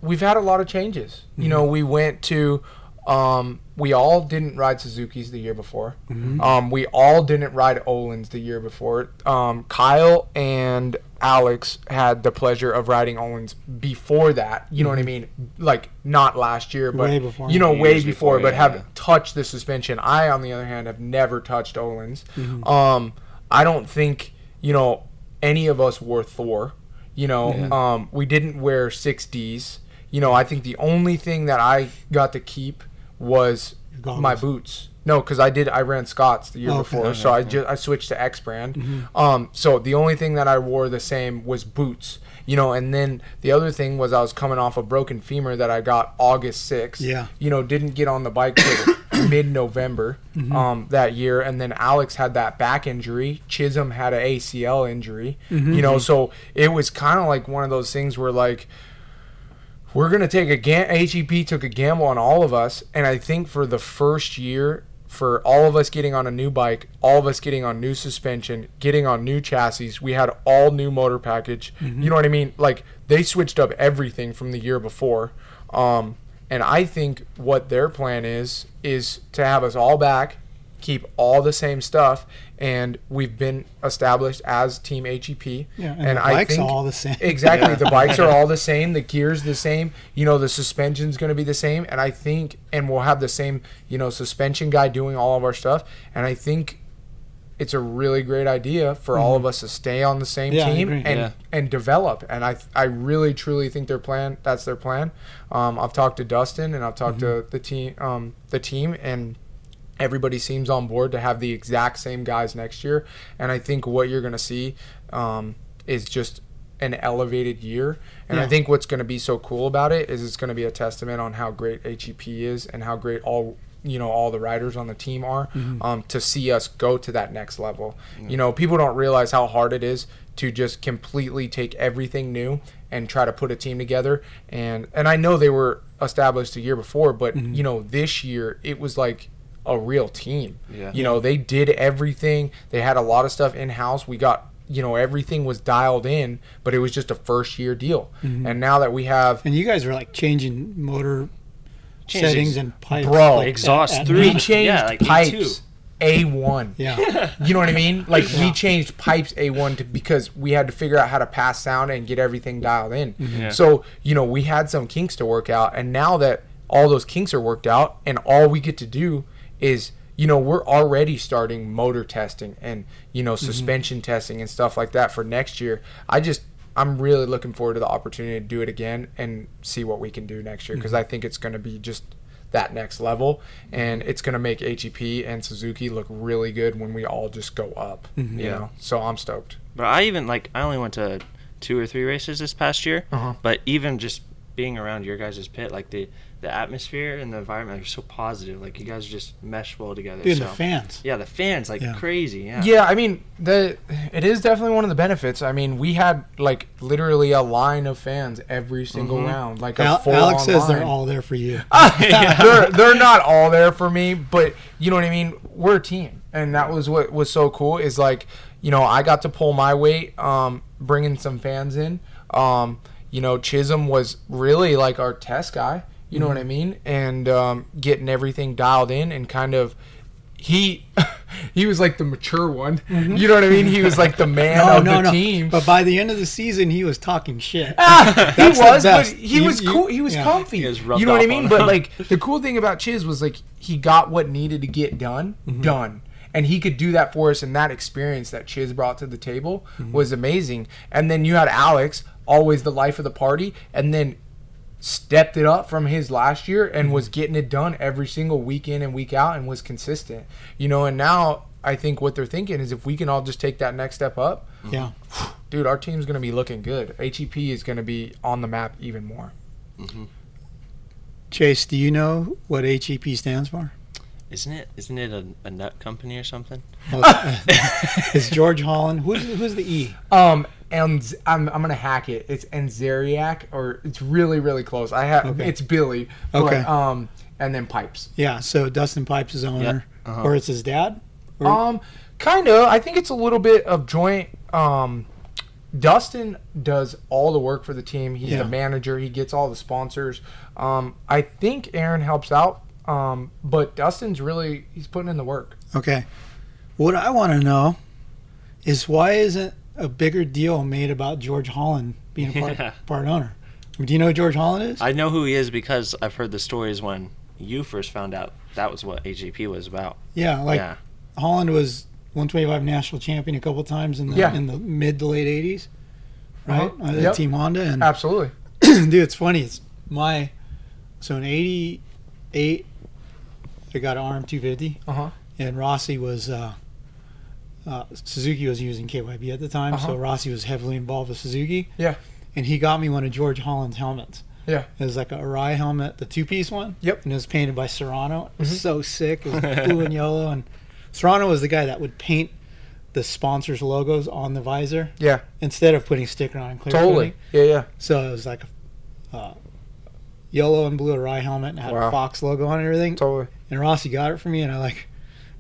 we've had a lot of changes. You know, we went to um, we all didn't ride Suzuki's the year before. Um, we all didn't ride Ohlins the year before. Um, Kyle and Alex had the pleasure of riding Ohlins before that. You know what I mean? Like not last year, but Way before. you know, way before, before, but have yeah. touched the suspension. I, on the other hand, have never touched Ohlins. Um, I don't think you know any of us wore Thor. You know, um, we didn't wear six Ds. You know, I think the only thing that I got to keep was my boots. No, because I did. I ran Scott's the year Okay. before, so I just I switched to X brand. Um, so the only thing that I wore the same was boots. You know, and then the other thing was I was coming off a broken femur that I got August sixth. Yeah. You know, didn't get on the bike till mid November um, that year, and then Alex had that back injury. Chisholm had an ACL injury. You know, so it was kind of like one of those things where like we're gonna take a gam- HEP took a gamble on all of us, and I think for the first year, for all of us getting on a new bike, all of us getting on new suspension, getting on new chassis, we had all new motor package. You know what I mean? Like they switched up everything from the year before, um, and I think what their plan is is to have us all back, keep all the same stuff, and we've been established as Team HEP. Yeah, and the bike's all the same. Exactly, the bikes are all the same, the gear's the same, you know, the suspension's going to be the same, and I think, and we'll have the same, you know, suspension guy doing all of our stuff, and I think it's a really great idea for all of us to stay on the same Mm-hmm. Yeah, team and Yeah. and develop. And I I really truly think their plan that's their plan. Um, I've talked to Dustin and I've talked Mm-hmm. to the team um, the team and everybody seems on board to have the exact same guys next year. And I think what you're going to see um, is just an elevated year. And I think what's going to be so cool about it is it's going to be a testament on how great HEP is and how great all you know all the riders on the team are um, to see us go to that next level. You know, people don't realize how hard it is to just completely take everything new and try to put a team together. And and I know they were established a year before, but you know this year it was like a real team. Yeah. You know, they did everything. They had a lot of stuff in house. We got you know everything was dialed in, but it was just a first year deal. Mm-hmm. And now that we have And you guys were like changing motor Changed settings and pipes. Bro, like, exhaust at- at we changed Yeah, like E2. pipes A1. Yeah. You know what I mean? Like we changed pipes A1 to because we had to figure out how to pass sound and get everything dialed in. Mm-hmm. Yeah. So, you know, we had some kinks to work out and now that all those kinks are worked out and all we get to do is you know, we're already starting motor testing and, you know, mm-hmm. suspension testing and stuff like that for next year. I just I'm really looking forward to the opportunity to do it again and see what we can do next year because mm-hmm. I think it's going to be just that next level and it's going to make HEP and Suzuki look really good when we all just go up, mm-hmm. you Yeah. know. So I'm stoked. But I even like I only went to two or three races this past year. Uh-huh. But even just being around your guys' pit, like the the atmosphere and the environment are so positive. Like you guys just mesh well together. Dude, so. the fans. Yeah, the fans like Yeah. crazy. Yeah. Yeah, I mean, the it is definitely one of the benefits. I mean, we had like literally a line of fans every single Mhm. round, like a Al- full Alex says they're all there for you. they're they're not all there for me, but you know what I mean. We're a team, and that was what was so cool. Is like you know I got to pull my weight, um, bringing some fans in. Um, you know Chisholm was really like our test guy. You know what I mean, and um, getting everything dialed in and kind of. He, he was like the mature one. You know what I mean. He was like the man No, of no, the no. team. But by the end of the season, he was talking shit. he was, but he You- was you- cool. He was yeah. comfy. He was you know what I mean? But like the cool thing about Chiz was like he got what needed to get done, Mm-hmm. done. And he could do that for us, and that experience that Chiz brought to the table Mm-hmm. was amazing. And then you had Alex, always the life of the party, and then stepped it up from his last year and Mm-hmm. was getting it done every single week in and week out and was consistent. You know, and now I think what they're thinking is if we can all just take that next step up, Yeah. dude, our team's gonna be looking good. HEP is gonna be on the map even more. Chase, do you know what HEP stands for? Isn't it? Isn't it a, a nut company or something? Well, it's, it's George Holland. Who's, who's the E? Um, and I'm, I'm gonna hack it. It's Enzeriac, or it's really really close. I have Okay. it's Billy. But, Okay. Um, and then Pipes. Yeah, so Dustin Pipes is owner. Uh-huh. Or it's his dad? Or- Um, kind of. I think it's a little bit of joint. Um, Dustin does all the work for the team. He's Yeah. the manager. He gets all the sponsors. Um, I think Aaron helps out. Um, but Dustin's really he's putting in the work. Okay. What I want to know is why isn't a bigger deal made about George Holland being a part, Yeah. part owner? Do you know who George Holland is? I know who he is because I've heard the stories when you first found out that was what HEP was about. yeah, like yeah. Holland was 125 national champion a couple times in the Yeah. in the mid to late 80s, right? Uh-huh. Uh, Yep. Team Honda and Absolutely. dude, it's funny. It's my so in '88, I got an RM250, Uh huh. and Rossi was uh, uh, Suzuki was using KYB at the time, so Uh-huh. Rossi was heavily involved with Suzuki, Yeah. and he got me one of George Holland's helmets. Yeah. It was like a Arai helmet, the two piece one. Yep. And it was painted by Serrano. It was Mhm. so sick. It was blue and yellow. And Serrano was the guy that would paint the sponsors' logos on the visor Yeah. instead of putting sticker on clear Totally. coating. Yeah, yeah. So it was like a uh, yellow and blue Arai helmet and had Wow. a Fox logo on it and everything. Totally. And Rossi got it for me, and I like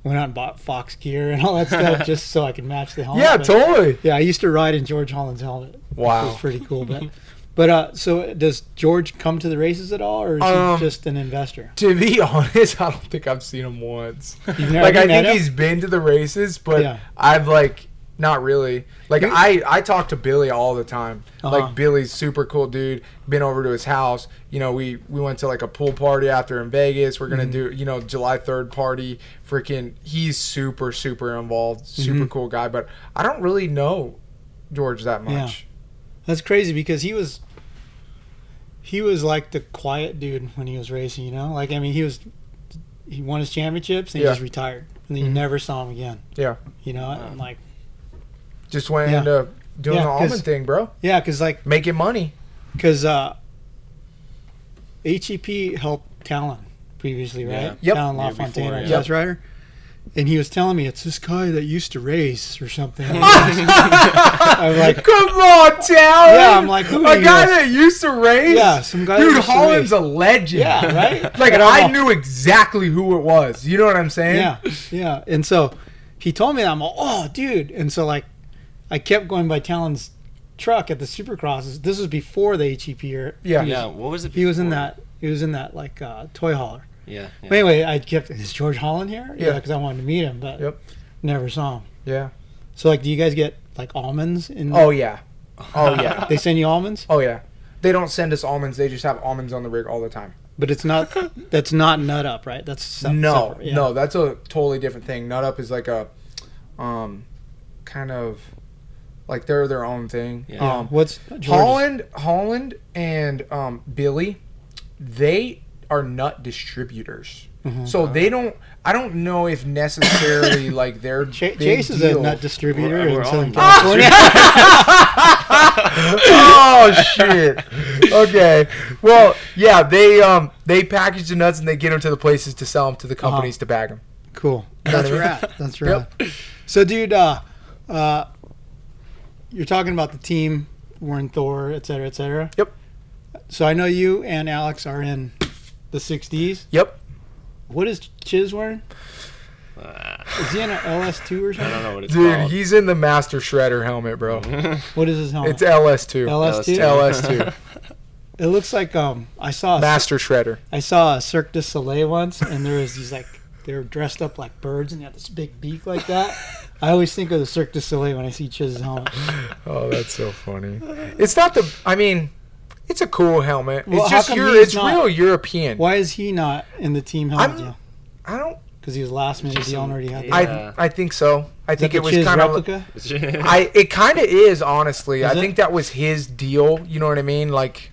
went out and bought Fox gear and all that stuff just so I could match the helmet. Yeah, But- totally. yeah, I used to ride in George Holland's helmet. It Wow. was pretty cool. But but uh, so does George come to the races at all, or is Um, he just an investor? To be honest, I don't think I've seen him once. Like I think him? he's been to the races, but Yeah. I've like not really. Like I I talk to Billy all the time. Uh-huh. Like Billy's super cool dude. Been over to his house. You know, we we went to like a pool party after in Vegas. We're Mm-hmm. gonna do you know July third party. Freaking, he's super super involved. Super Mhm. cool guy. But I don't really know George that Yeah. much. That's crazy because he was he was like the quiet dude when he was racing. You know, like I mean, he was he won his championships and he just retired, and then Mhm. you never saw him again. Yeah. You know, and like Just went Yeah. into doing Yeah, the 'cause- almond thing, bro. yeah, because like Making money. because uh, HEP helped Talon previously, right? Yeah. Yep. Talon LaFontaine, before, our yeah. jazz rider. And he was telling me it's this guy that used to race or something. I'm like, Come on, Talon. Yeah, I'm like, who a guy guys? that used to race. yeah, some guy. Dude, Holland's a legend. yeah, right. Like And I'm I all- knew exactly who it was. You know what I'm saying? Yeah, yeah. And so he told me that I'm like, oh, dude. And so like, I kept going by Talon's truck at the Supercrosses. This was before the HEP year. Yeah. Yeah, what was it? He was in that. He was in that like uh, toy hauler. Yeah. yeah. But anyway, I kept. Is George Holland here? Yeah. because I wanted to meet him, but Yep. never saw him. Yeah. So like, do you guys get like almonds? In Oh yeah. Oh yeah. they send you almonds, Oh yeah. They don't send us almonds. They just have almonds on the rig all the time. but it's not. That's not nut up, right? That's sep- no, yeah. no, that's a totally different thing. Nut up is like a, um, kind of, like they're their own thing. Yeah. Yeah. Um, What's George's- Holland, Holland, and um, Billy, they are nut distributors. Mhm. So they don't. I don't know if necessarily like their Ch- big Chase is deal. a nut distributor We're- we're in Southern. California. oh shit. Okay. Well, yeah, they um they package the nuts and they get them to the places to sell them to the Uh-huh. companies to bag them. Cool. You know That's what I mean? rad. That's rad. So, dude, uh, uh, you're talking about the team, Warren Thor, et cetera, et cetera. Yep. So I know you and Alex are in the 6Ds. Yep. What is Chiz wearing? Uh, Is he in an LS2 or something? I don't know what it's Dude, called. he's in the Master Shredder helmet, bro. What is his helmet? It's LS2. LS2. LS2. It looks like um I saw a, Master Shredder. I saw a Cirque du Soleil once, and there was these like they were dressed up like birds, and they had this big beak like that. I always think of the Cirque du Soleil when I see Chiz's helmet. Oh, that's so funny. It's not the. I mean, it's a cool helmet. Well, it's just come Euro, it's not- real European. Why is he not in the team helmet I'm- deal? I don't. Because he was last minute He already had that. Yeah. I I think so. I Is that think the it was kind of. replica? I it kind of is honestly. Is I it? think that was his deal. You know what I mean? Like,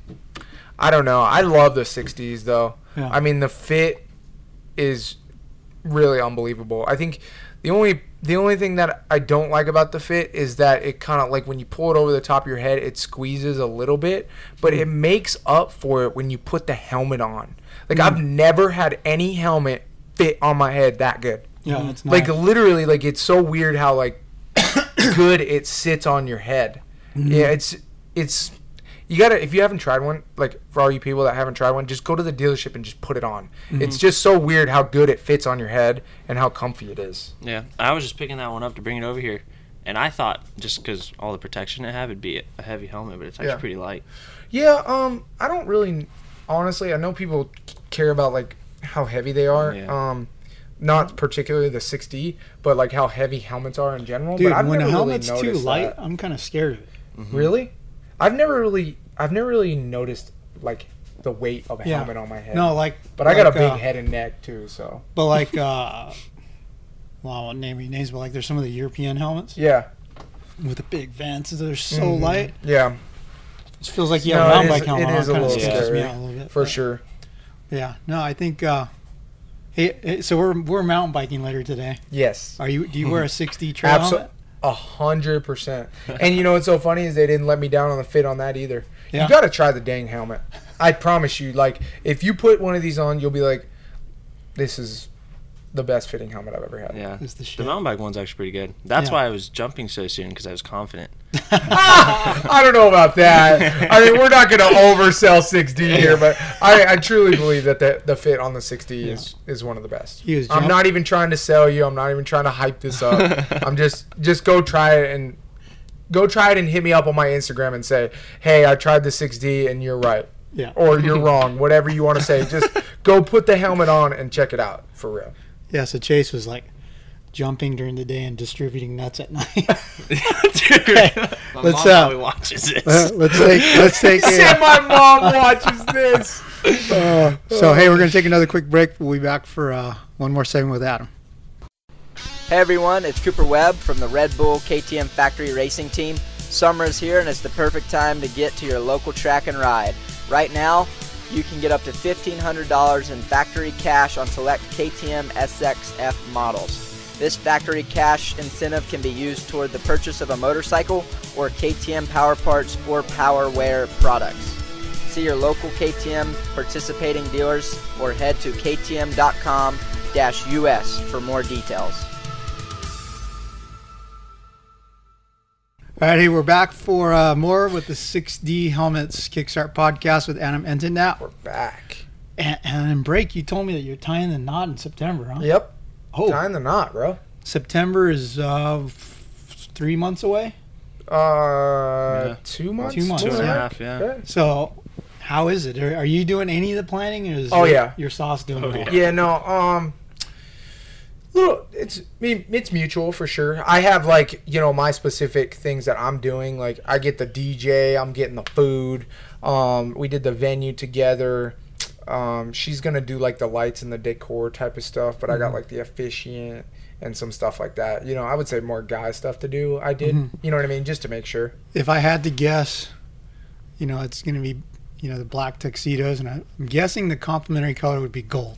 I don't know. I love the 6Ds though. Yeah. I mean, the fit is really unbelievable. I think the only the only thing that I don't like about the fit is that it kind of like when you pull it over the top of your head, it squeezes a little bit, but hmm. it makes up for it when you put the helmet on. Like hmm. I've never had any helmet fit on my head that good. yeah, hmm. that's nice. Like literally, like it's so weird how like good it sits on your head. Mm-hmm. Yeah, it's it's you gotta if you haven't tried one, like for all you people that haven't tried one, just go to the dealership and just put it on. Mm-hmm. It's just so weird how good it fits on your head and how comfy it is. Yeah, I was just picking that one up to bring it over here, and I thought just because all the protection it have, it'd be a heavy helmet, but it's actually Yeah. pretty light. Yeah, um, I don't really honestly. I know people care about like how heavy they are. Yeah. Um, not particularly the 6D, but like how heavy helmets are in general. Dude, but I've when a helmet's really too light, that. I'm kind of scared of it. Really? I've never really I've never really noticed like the weight of a Yeah. helmet on my head. No, like, But I got a big uh, head and neck too, so But like, uh, well, I won't name any names, but like, there's some of the European helmets yeah. with the big vents. They're so Mhm. light. Yeah, It feels like you No, have a mountain is- bike helmet it on. is a kind of little scary, out a little bit. for but- sure. Yeah. No, I think. uh Hey, hey, so we're we're mountain biking later today. Yes. Are you? Do you wear a 6D trail Absol- helmet? A hundred percent. And you know what's so funny is they didn't let me down on the fit on that either. Yeah. You got to try the dang helmet. I promise you, like if you put one of these on, you'll be like, this is the best fitting helmet I've ever had. Yeah, Is the the, mountain bike one's actually pretty good. That's Yeah. why I was jumping so soon because I was confident. Ah, I don't know about that. I mean, we're not going to oversell 6D here, but I, I truly believe that the, the fit on the 6D is, is one of the best. I'm jump- not even trying to sell you. I'm not even trying to hype this up. I'm just just go try it and go try it and hit me up on my Instagram and say, "Hey, I tried the 6D and you're right." Yeah. Or you're wrong, whatever you want to say. Just go put the helmet on and check it out for real. Yeah, so Chase was like jumping during the day and distributing nuts at night. Dude, my let's, mom uh, watches this. Uh, let's take let's take Say a, my mom watches this. uh, so hey, we're gonna take another quick break. We'll be back for uh, one more segment with Adam. Hey everyone, it's Cooper Webb from the Red Bull KTM Factory Racing Team. Summer is here and it's the perfect time to get to your local track and ride. Right now, you can get up to $1,500 in factory cash on select KTM SXF models. This factory cash incentive can be used toward the purchase of a motorcycle or KTM power parts or power wear products. See your local KTM participating dealers or head to ktm.com-us for more details. All right, hey, we're back for uh, more with the 6D Helmets Kickstart podcast with Adam Enticknap. We're back. And, and in break, you told me that you're tying the knot in September, huh? Yep. Oh, Tying the knot, bro. September is uh, f- three months away. Uh, Yeah. two months. Two months, Two and a yeah. half, yeah. So, how is it? Are, are you doing any of the planning, or is Oh, your, yeah. your sauce doing Oh, it yeah. Yeah, no, um, little, it's I mean, it's mutual for sure. I have like you know my specific things that I'm doing. Like I get the DJ, I'm getting the food. Um, we did the venue together. Um, she's gonna do like the lights and the decor type of stuff, but I got like the officiant and some stuff like that. You know, I would say more guy stuff to do. I did, you know what I mean, just to make sure. If I had to guess, you know, it's going to be, you know, the black tuxedos, and I'm guessing the complementary color would be gold.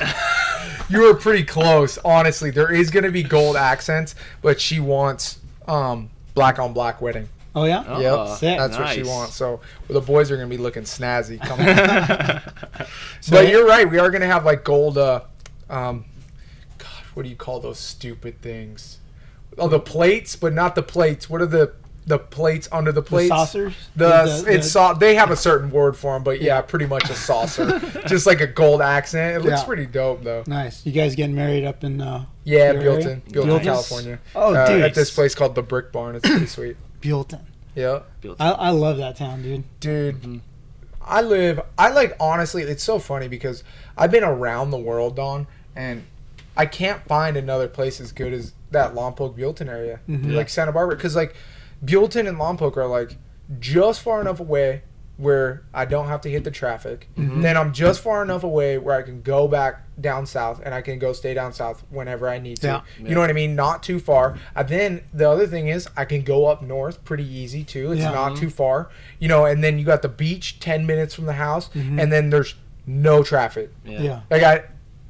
You were pretty close, honestly. There is gonna be gold accents, but she wants um black on black wedding. Oh yeah. Oh, Yep, sick. that's what she wants. So well, the boys are gonna be looking snazzy. Coming. So but you're right. We are gonna have like gold. Uh, um, God, what do you call those stupid things? Oh, the plates, but not the plates. What are the the plates under the the plates? saucers. The, the- it's sau- they have a certain word for them, but yeah, pretty much a saucer, just like a gold accent. It looks Yeah. pretty dope though. nice. You guys getting married up in uh, Yeah, Your Buellton area? in, Buellton Built in? California. Oh, Uh, dude. at this place called the Brick Barn. It's pretty sweet. Buellton? Yeah. I, I love that town, dude. dude i live i like honestly it's so funny because i've been around the world don and i can't find another place as good as that lompoc buellton area Mhm. like santa barbara because like buellton and lompoc are like just far enough away where i don't have to hit the traffic then i'm just far enough away where i can go back down south and i can go stay down south whenever i need to. Yeah. you know what i mean? Not too far. And then the other thing is i can go up north pretty easy too. It's Yeah. not too far. You know and then you got the beach 10 minutes from the house Mhm. and then there's no traffic. Yeah. i got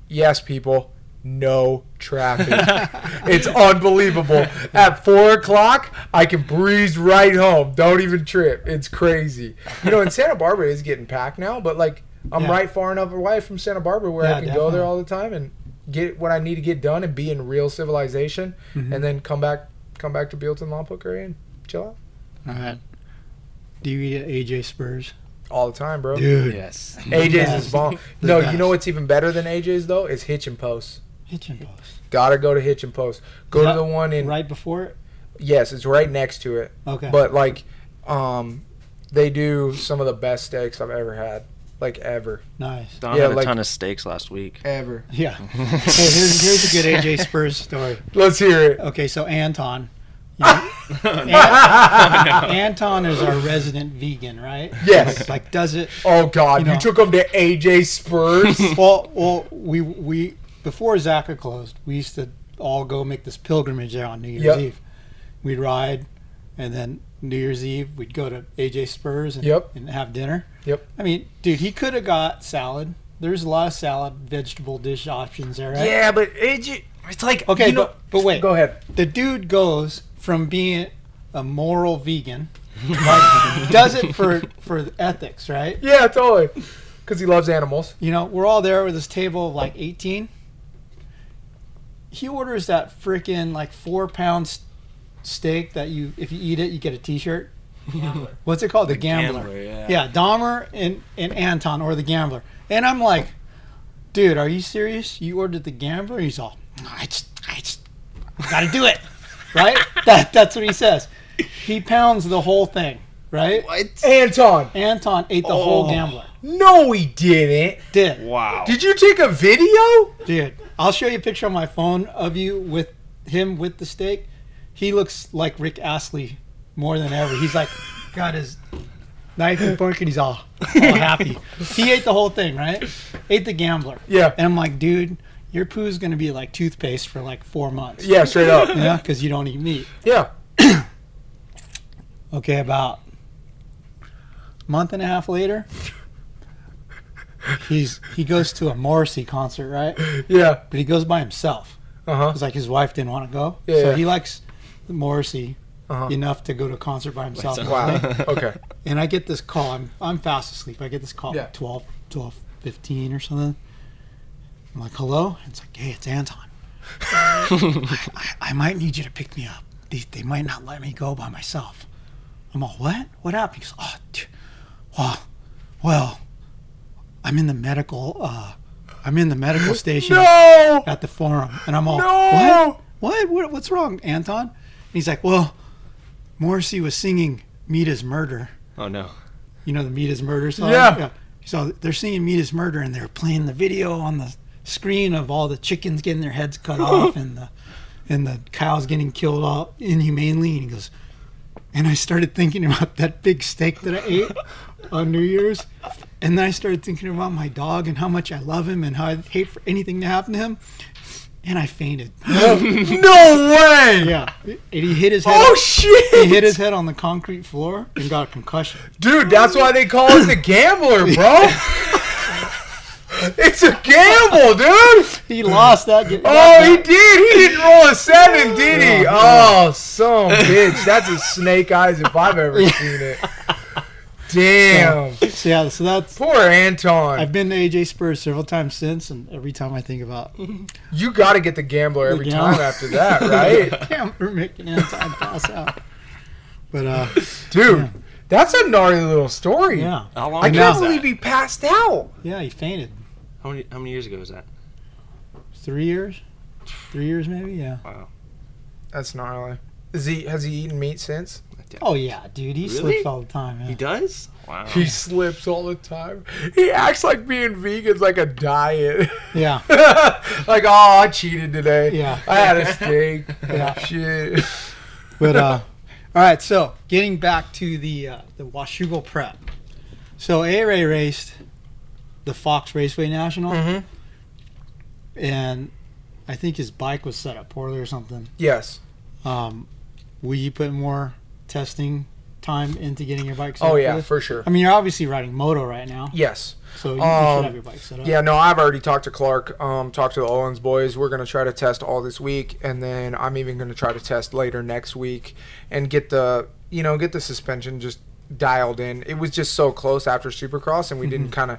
yes people no traffic it's unbelievable at four o'clock i can breeze right home don't even trip it's crazy you know and santa barbara is getting packed now but like i'm Yeah. right far enough away from santa barbara where Yeah, i can go there all the time and get what i need to get done and be in real civilization Mhm. and then come back come back to Buellton Lompoc area and chill out All right. Do you eat at AJ Spurs? all the time bro Dude. Yes. AJ's is bomb. No, best. you know what's even better than AJ's though? Is Hitching Post. Hitching Post. Gotta go to Hitching Post. Go to the one in Right before it? yes, it's right next to it. Okay. But like, um, they do some of the best steaks I've ever had, like ever, nice. Don Yeah, had a like- ton of steaks last week. ever. Yeah. hey, here's, here's a good AJ Spurs story. Let's hear it. Okay, so Anton. you know, An- Anton is our resident vegan, right? Yes. Like, like, does it Oh God, You you, took him to AJ Spurs. well, well, we we before Zaca closed, we used to all go make this pilgrimage there on New Year's Yep. Eve. We'd ride, and then New Year's Eve we'd go to AJ Spurs and, Yep. and have dinner. Yep. I mean, dude, he could have got salad. There's a lot of salad, vegetable dish options there, right? yeah, but AJ, it's like Okay, you know- but but wait, Go ahead. the dude goes from being a moral vegan Like, does it for for ethics, right? Yeah, totally. Because he loves animals. You know, we're all there with this table of like 18. He orders that freaking like four pound steak that you, if you eat it, you get a T-shirt. What's it called? The, Gambler. Gambler, yeah. yeah, Dahmer and, and Anton or the Gambler. And I'm like, dude, are you serious? You ordered the Gambler? He's all, I just, I just gotta do it, right? That that's what he says. He pounds the whole thing, right? Anton. Anton ate the whole oh. Gambler. No, he didn't. Did Wow. Did you take a video? Dude, I'll show you a picture on my phone of you with him with the steak. He looks like Rick Astley more than ever. He's like got his knife and fork and he's all, all happy. He ate the whole thing, right? Ate the gambler. Yeah. And I'm like, dude, your poo's gonna be like toothpaste for like four months. Yeah, straight up. Yeah, because you don't eat meat. Yeah. Okay, about a month and a half later, he's he goes to a Morrissey concert, right? Yeah. But he goes by himself. Uh huh. It's like his wife didn't want to go, Yeah, so yeah. he likes Morrissey Uh-huh. enough to go to a concert by himself. Wow. okay. And I get this call. I'm I'm fast asleep. I get this call Yeah. at 12, 12, 15 or something. I'm like, hello. It's like, hey, it's Anton. I, I, I might need you to pick me up. They, they might not let me go by myself. I'm all, what? What happened? He goes, oh, dude, well, well, I'm in the medical. Uh, I'm in the medical station No. at the forum, and I'm all, No! what? what? What? What's wrong, Anton? And he's like, well, Morrissey was singing "Meat Is Murder." Oh no. You know the "Meat Is Murder" song. Yeah. So they're singing "Meat Is Murder" and they're playing the video on the screen of all the chickens getting their heads cut off and the and the cows getting killed all inhumanely. And he goes, and I started thinking about that big steak that I ate on New Year's. And then I started thinking about my dog and how much I love him and how I'd hate for anything to happen to him. And I fainted. No way. Yeah. And he hit his head. Oh shit! he hit his head on the concrete floor and got a concussion. Dude, that's why they call us the gambler, bro. it's a gamble, dude. He lost that. Get, Oh, he did. He didn't roll a seven, did he? Yeah. Oh, son of bitch. That's a snake eyes if I've ever seen it. Damn. So yeah, so that's. Poor Anton. I've been to AJ Spurs several times since, and every time I think about You got to get the gambler every The time after that, right? damn, we're making Anton pass out. But uh, Dude, Yeah. that's a gnarly little story. yeah, How long I And can't now- believe he passed out. yeah, he fainted. How many how many years ago was that? Three years, three years maybe. Yeah. Wow. That's gnarly. Is he has he eaten meat since? Oh yeah, dude, he Really? slips all the time. He does? Wow. He slips all the time. He acts like being vegan's like a diet. Yeah, like, oh, I cheated today. Yeah. I had a steak. Yeah. Shit. but uh, all right. So getting back to the uh, the Washougal prep. So A Ray raced the Fox Raceway National, mm-hmm. and I think his bike was set up poorly or something. Yes. Um, will you put more testing time into getting your bike set up Oh for yeah, this? for sure. I mean, you're obviously riding moto right now, Yes. so you, you Um, should have your bike set up. Yeah, no, I've already talked to Clark, um, talked to the Owens boys. We're gonna try to test all this week, and then I'm even gonna try to test later next week and get the, you know, get the suspension just dialed in. It was just so close after Supercross, and we didn't kind of.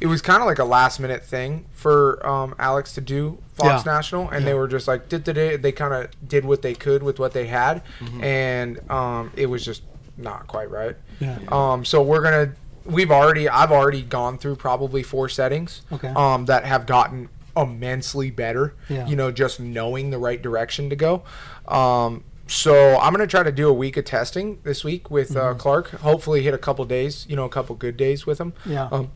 It was kind of like a last minute thing for um, Alex to do Fox Yeah. National, and Yeah. they were just like did did. They kind of did what they could with what they had, and um, it was just not quite right. Yeah. Um, so we're gonna. We've already. I've already gone through probably four settings. Okay. Um, that have gotten immensely better. Yeah. You know, just knowing the right direction to go. Um, so I'm gonna try to do a week of testing this week with Mm-hmm. uh, Clark. Hopefully, hit a couple days. You know, a couple good days with him. Yeah. Um,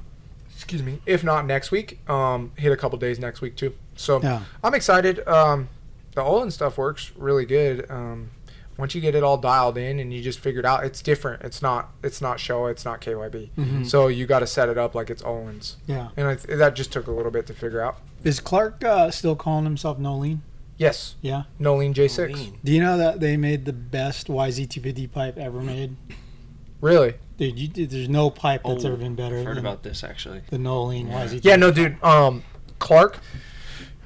excuse me. If not next week, um, hit a couple days next week too. So Yeah. I'm excited. Um, the Olin stuff works really good. Um, once you get it all dialed in and you just figure it out, it's different. It's not. It's not show. It's not KYB. Mhm. So you got to set it up like it's Ohlins, Yeah. and I th- that just took a little bit to figure out. Is Clark uh, still calling himself Noleen? Yes, Yeah. Noleen J6. Lean. Do you know that they made the best YZ250 pipe ever made? Really? Dude, you, there's no pipe that's Oh, ever been better I've heard than about this actually. the Noleen YZ250. Yeah. No, dude. Um, Clark,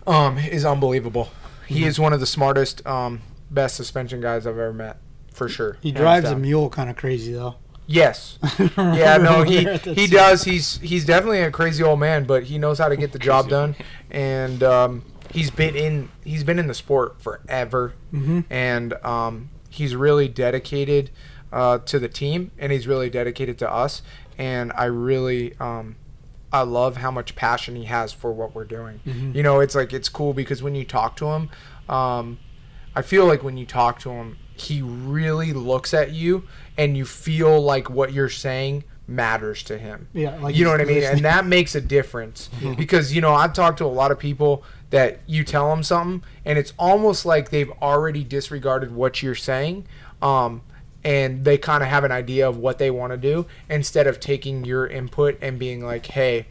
um, is unbelievable. He is one of the smartest, um, best suspension guys I've ever met. for sure. He Hands drives a mule kind of crazy though. Yes. Yeah, no, he There at the he does. He's he's definitely a crazy old man, but he knows how to get the job done, and um, he's been in he's been in the sport forever, Mhm. and um, he's really dedicated uh, to the team, and he's really dedicated to us, and I really um, I love how much passion he has for what we're doing. Mhm. You know, it's like it's cool because when you talk to him, um, I feel like when you talk to him, he really looks at you and you feel like what you're saying matters to him. Yeah, like you know what I mean? listening. And that makes a difference because, you know, I've talked to a lot of people that you tell them something and it's almost like they've already disregarded what you're saying. Um, and they kind of have an idea of what they want to do instead of taking your input and being like, hey,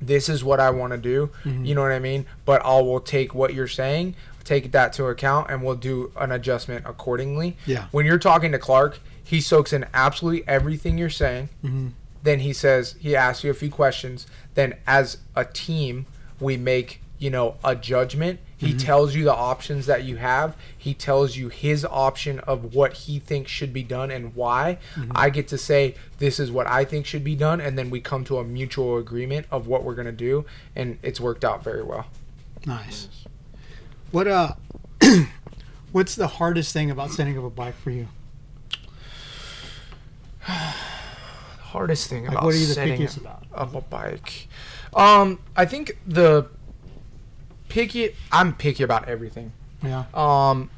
this is what I want to do. Mm-hmm. You know what I mean? But I will take what you're saying, take that to account, and we'll do an adjustment accordingly. Yeah. When you're talking to Clark, he soaks in absolutely everything you're saying. Mhm. Then he says he asks you a few questions. Then as a team, we make you know a judgment. He tells you the options that you have. He tells you his option of what he thinks should be done and why. I get to say this is what I think should be done, and then we come to a mutual agreement of what we're gonna do, and it's worked out very well. Nice. What uh, what's the hardest thing about setting up a bike for you? The hardest thing Like, about what are you the setting pickiest about? up a bike? Um, I think the picky. I'm picky about everything. Yeah. Um,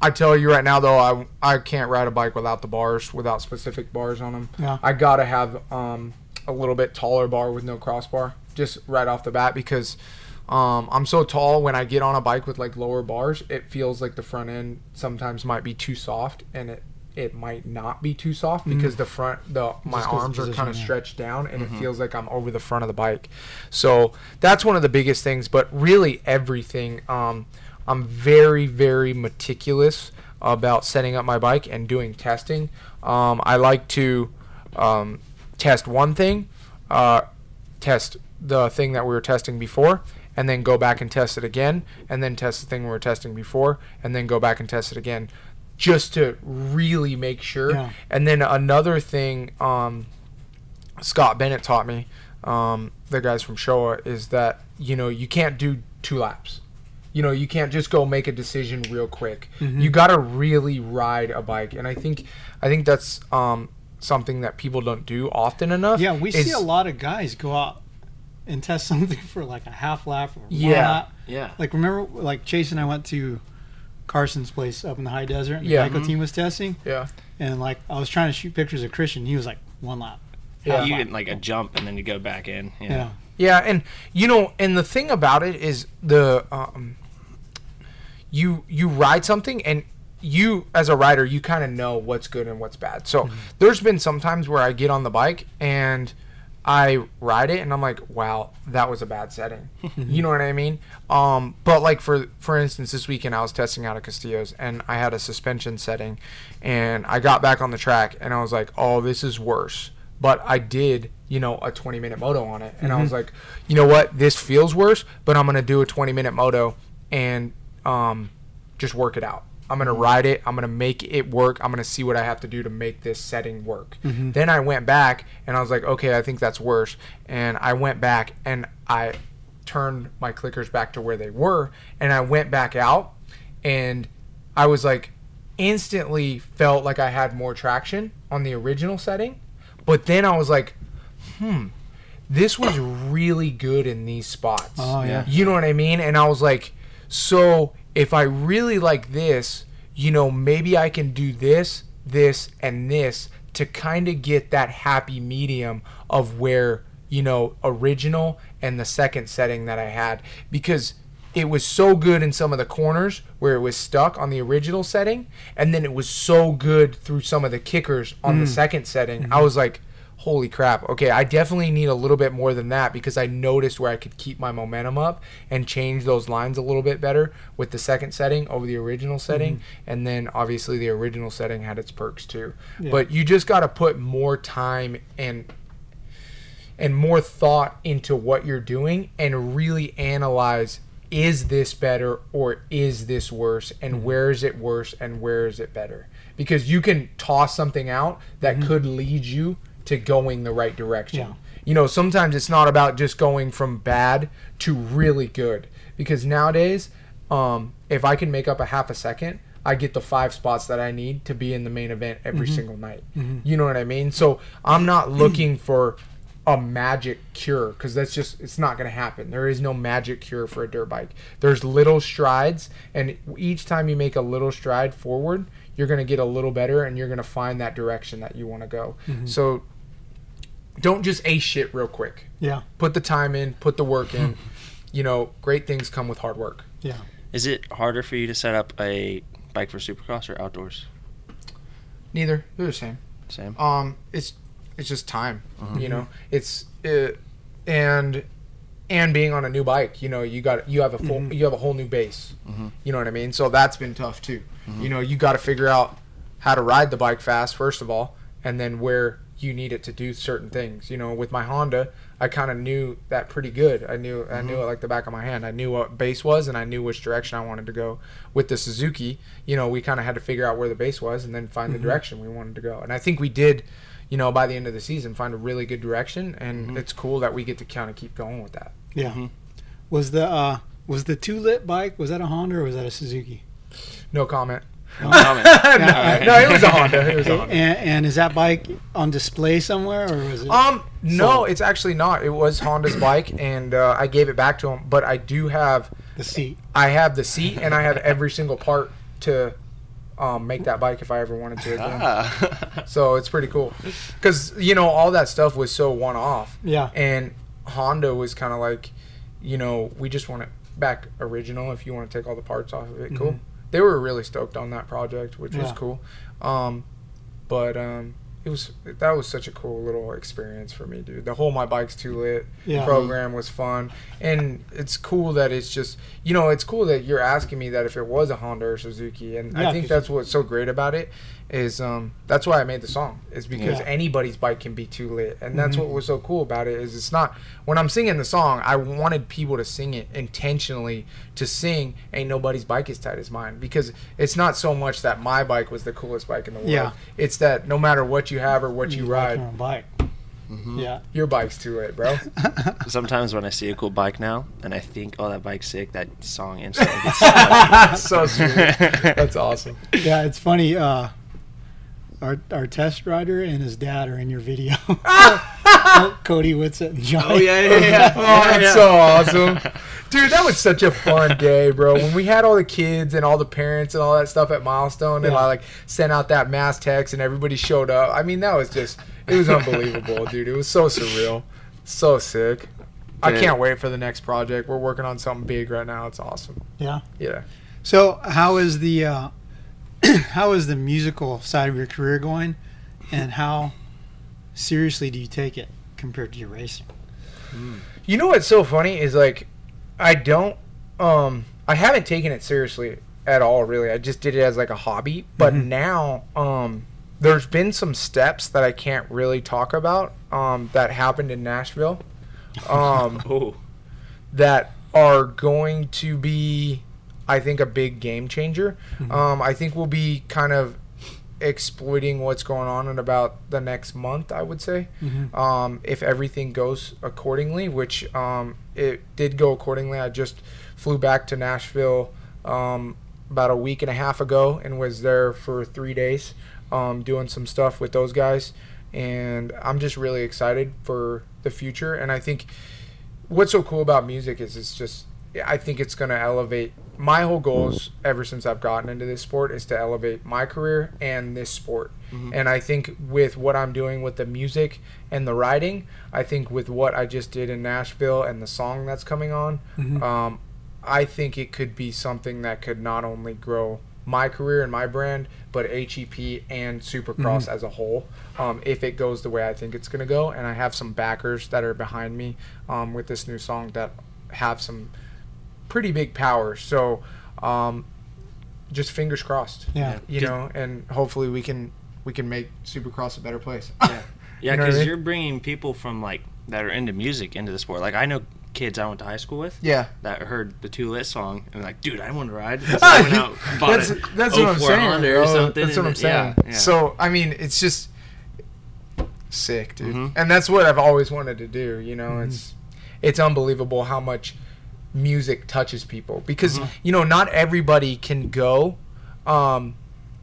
I tell you right now though, I I can't ride a bike without the bars, without specific bars on them. Yeah. I gotta have um a little bit taller bar with no crossbar, just right off the bat because. Um, I'm so tall when I get on a bike with like lower bars, it feels like the front end sometimes might be too soft, and it it might not be too soft because the front the my Mm. The arms are kind of yeah. stretched down and it feels like I'm over the front of the bike. So that's one of the biggest things. But really everything, um, I'm very very meticulous about setting up my bike and doing testing. Um, I like to um, test one thing, uh, test the thing that we were testing before, and then go back and test it again, and then test the thing we were testing before, and then go back and test it again, just to really make sure. Yeah. And then another thing, um, Scott Bennett taught me, um, the guys from Showa, is that you know you can't do two laps. You know you can't just go make a decision real quick. Mm-hmm. You got to really ride a bike, and I think I think that's um, something that people don't do often enough. Yeah, we see a lot of guys go out and test something for like a half lap or one Yeah. lap. Yeah. Like remember, like Chase and I went to Carson's place up in the high desert. And the Yeah. Geico team was testing, Yeah. and like I was trying to shoot pictures of Christian. He was like one lap. Yeah. half You lap. get like a jump and then you go back in. Yeah. yeah. Yeah, and you know, and the thing about it is the um, you you ride something and you as a rider you kind of know what's good and what's bad. So there's been some times where I get on the bike and I ride it and I'm like, wow, that was a bad setting. you know what I mean? Um, but like for for instance, this weekend I was testing out a Castillo's and I had a suspension setting, and I got back on the track and I was like, oh, this is worse. But I did, you know, a 20 minute moto on it, and I was like, you know what, this feels worse, but I'm gonna do a 20 minute moto and um, just work it out. I'm gonna ride it. I'm gonna make it work. I'm gonna see what I have to do to make this setting work. Then I went back and I was like, okay, I think that's worse. And I went back and I turned my clickers back to where they were, and I went back out, and I was like, instantly felt like I had more traction on the original setting, but then I was like, hmm, this was really good in these spots. Oh, yeah. You know what I mean? And I was like, so if I really like this, you know, maybe I can do this, this, and this to kind of get that happy medium of where, you know, original and the second setting that I had. Because it was so good in some of the corners where it was stuck on the original setting, and then it was so good through some of the kickers on the mm. second setting. I mm-hmm. was like, holy crap. Okay i definitely need a little bit more than that because i noticed where i could keep my momentum up and change those lines a little bit better with the second setting over the original setting. Mm-hmm. And then obviously the original setting had its perks too. Yeah. but you just got to put more time and and more thought into what you're doing and really analyze is this better or is this worse? And mm-hmm. where is it worse and where is it better? Because you can toss something out that mm-hmm. could lead you to going the right direction. Yeah. You know, sometimes it's not about just going from bad to really good because nowadays, um, if I can make up a half a second, I get the five spots that I need to be in the main event every mm-hmm. single night. Mm-hmm. You know what I mean? So I'm not looking for a magic cure because that's just it's not going to happen. There is no magic cure for a dirt bike. There's little strides, and each time you make a little stride forward, you're going to get a little better, and you're going to find that direction that you want to go. Mm-hmm. So don't just ace shit real quick. Yeah. Put the time in, put the work in. you know, great things come with hard work. Yeah. Is it harder for you to set up a bike for Supercross or outdoors? Neither, they're the same. Same. um it's it's just time you know it's uh, and and being on a new bike you know you got you have a full you have a whole new base you know what i mean so that's been tough too you know you got to figure out how to ride the bike fast first of all and then where you need it to do certain things. You know with my honda i kind of knew that pretty good. I knew i knew mm-hmm. it like the back of my hand. I knew what base was and i knew which direction i wanted to go. With the suzuki you know we kind of had to figure out where the base was and then find the mm-hmm. direction we wanted to go. And i think we did you know, by the end of the season, find a really good direction, and mm-hmm. it's cool that we get to kind of keep going with that. Yeah. Was the uh was the two lit bike was that a Honda or was that a Suzuki? No comment. No comment. no, no, it was a Honda. It was a Honda. And, and is that bike on display somewhere or was it? Um, no, So- it's actually not. It was Honda's bike, and uh, I gave it back to him. But I do have, the seat. I have the seat, and I have every single part to um, make that bike if I ever wanted to. Again. Ah. So it's pretty cool, because you know all that stuff was so one off. Yeah. and Honda was kind of like, you know, we just want it back original. If you want to take all the parts off of it, cool. They were really stoked on that project, which was. Yeah. cool. Um, but um, it was that was such a cool little experience for me, dude. The whole my bike's too lit Yeah. program was fun, and it's cool that it's just you know it's cool that you're asking me that if it was a Honda or Suzuki, and Yeah, I think that's what's so great about it is um that's why I made the song is because Yeah. anybody's bike can be too lit, and that's Mhm. what was so cool about it is it's not when I'm singing the song I wanted people to sing it intentionally to sing ain't nobody's bike as tight as mine because it's not so much that my bike was the coolest bike in the world Yeah. it's that no matter what you have or what you like ride on a bike. Yeah. your bike's too lit bro Sometimes when I see a cool bike now and I think, oh, that bike's sick, that song instantly gets so sweet that's awesome Yeah, it's funny. Uh, our our test rider and his dad are in your video. Cody Whitsett and John. Oh, yeah, yeah, yeah. Oh, that's so awesome. Dude, that was such a fun day, bro. When we had all the kids and all the parents and all that stuff at Milestone and I like sent out that mass text and everybody showed up. I mean, that was just it was unbelievable, dude. It was so surreal. So sick. I can't wait for the next project. We're working on something big right now. It's awesome. Yeah. Yeah. So how is the uh, how is the musical side of your career going, and how seriously do you take it compared to your racing? You know what's so funny is like I don't um I haven't taken it seriously at all really. I just did it as like a hobby, but now um there's been some steps that I can't really talk about um that happened in Nashville um Oh, that are going to be I think a big game changer. Um I think we'll be kind of exploiting what's going on in about the next month, I would say um, if everything goes accordingly, which um, it did go accordingly. I just flew back to Nashville um, about a week and a half ago and was there for three days um, doing some stuff with those guys. And I'm just really excited for the future. And I think what's so cool about music is it's just I think it's going to elevate my whole goals ever since I've gotten into this sport is to elevate my career and this sport. And I think with what I'm doing with the music and the writing, I think with what I just did in Nashville and the song that's coming on, um, I think it could be something that could not only grow my career and my brand, but HEP and Supercross as a whole. Um, if it goes the way I think it's going to go, and I have some backers that are behind me um, with this new song that have some pretty big power. So, um, just fingers crossed. Yeah. you know, and hopefully we can we can make Supercross a better place. yeah, yeah, You know what I because mean? you're bringing people from like that are into music into the sport. Like I know kids I went to high school with Yeah. that heard the Two Lit song and like, dude, I want to ride. So I went out bought that's that's what I'm saying. Honda or something, That's what I'm saying. yeah, yeah. So I mean, it's just sick, dude. Mhm. And that's what I've always wanted to do. You know, Mm-hmm. it's it's unbelievable how much music touches people because Mm-hmm. you know not everybody can go um,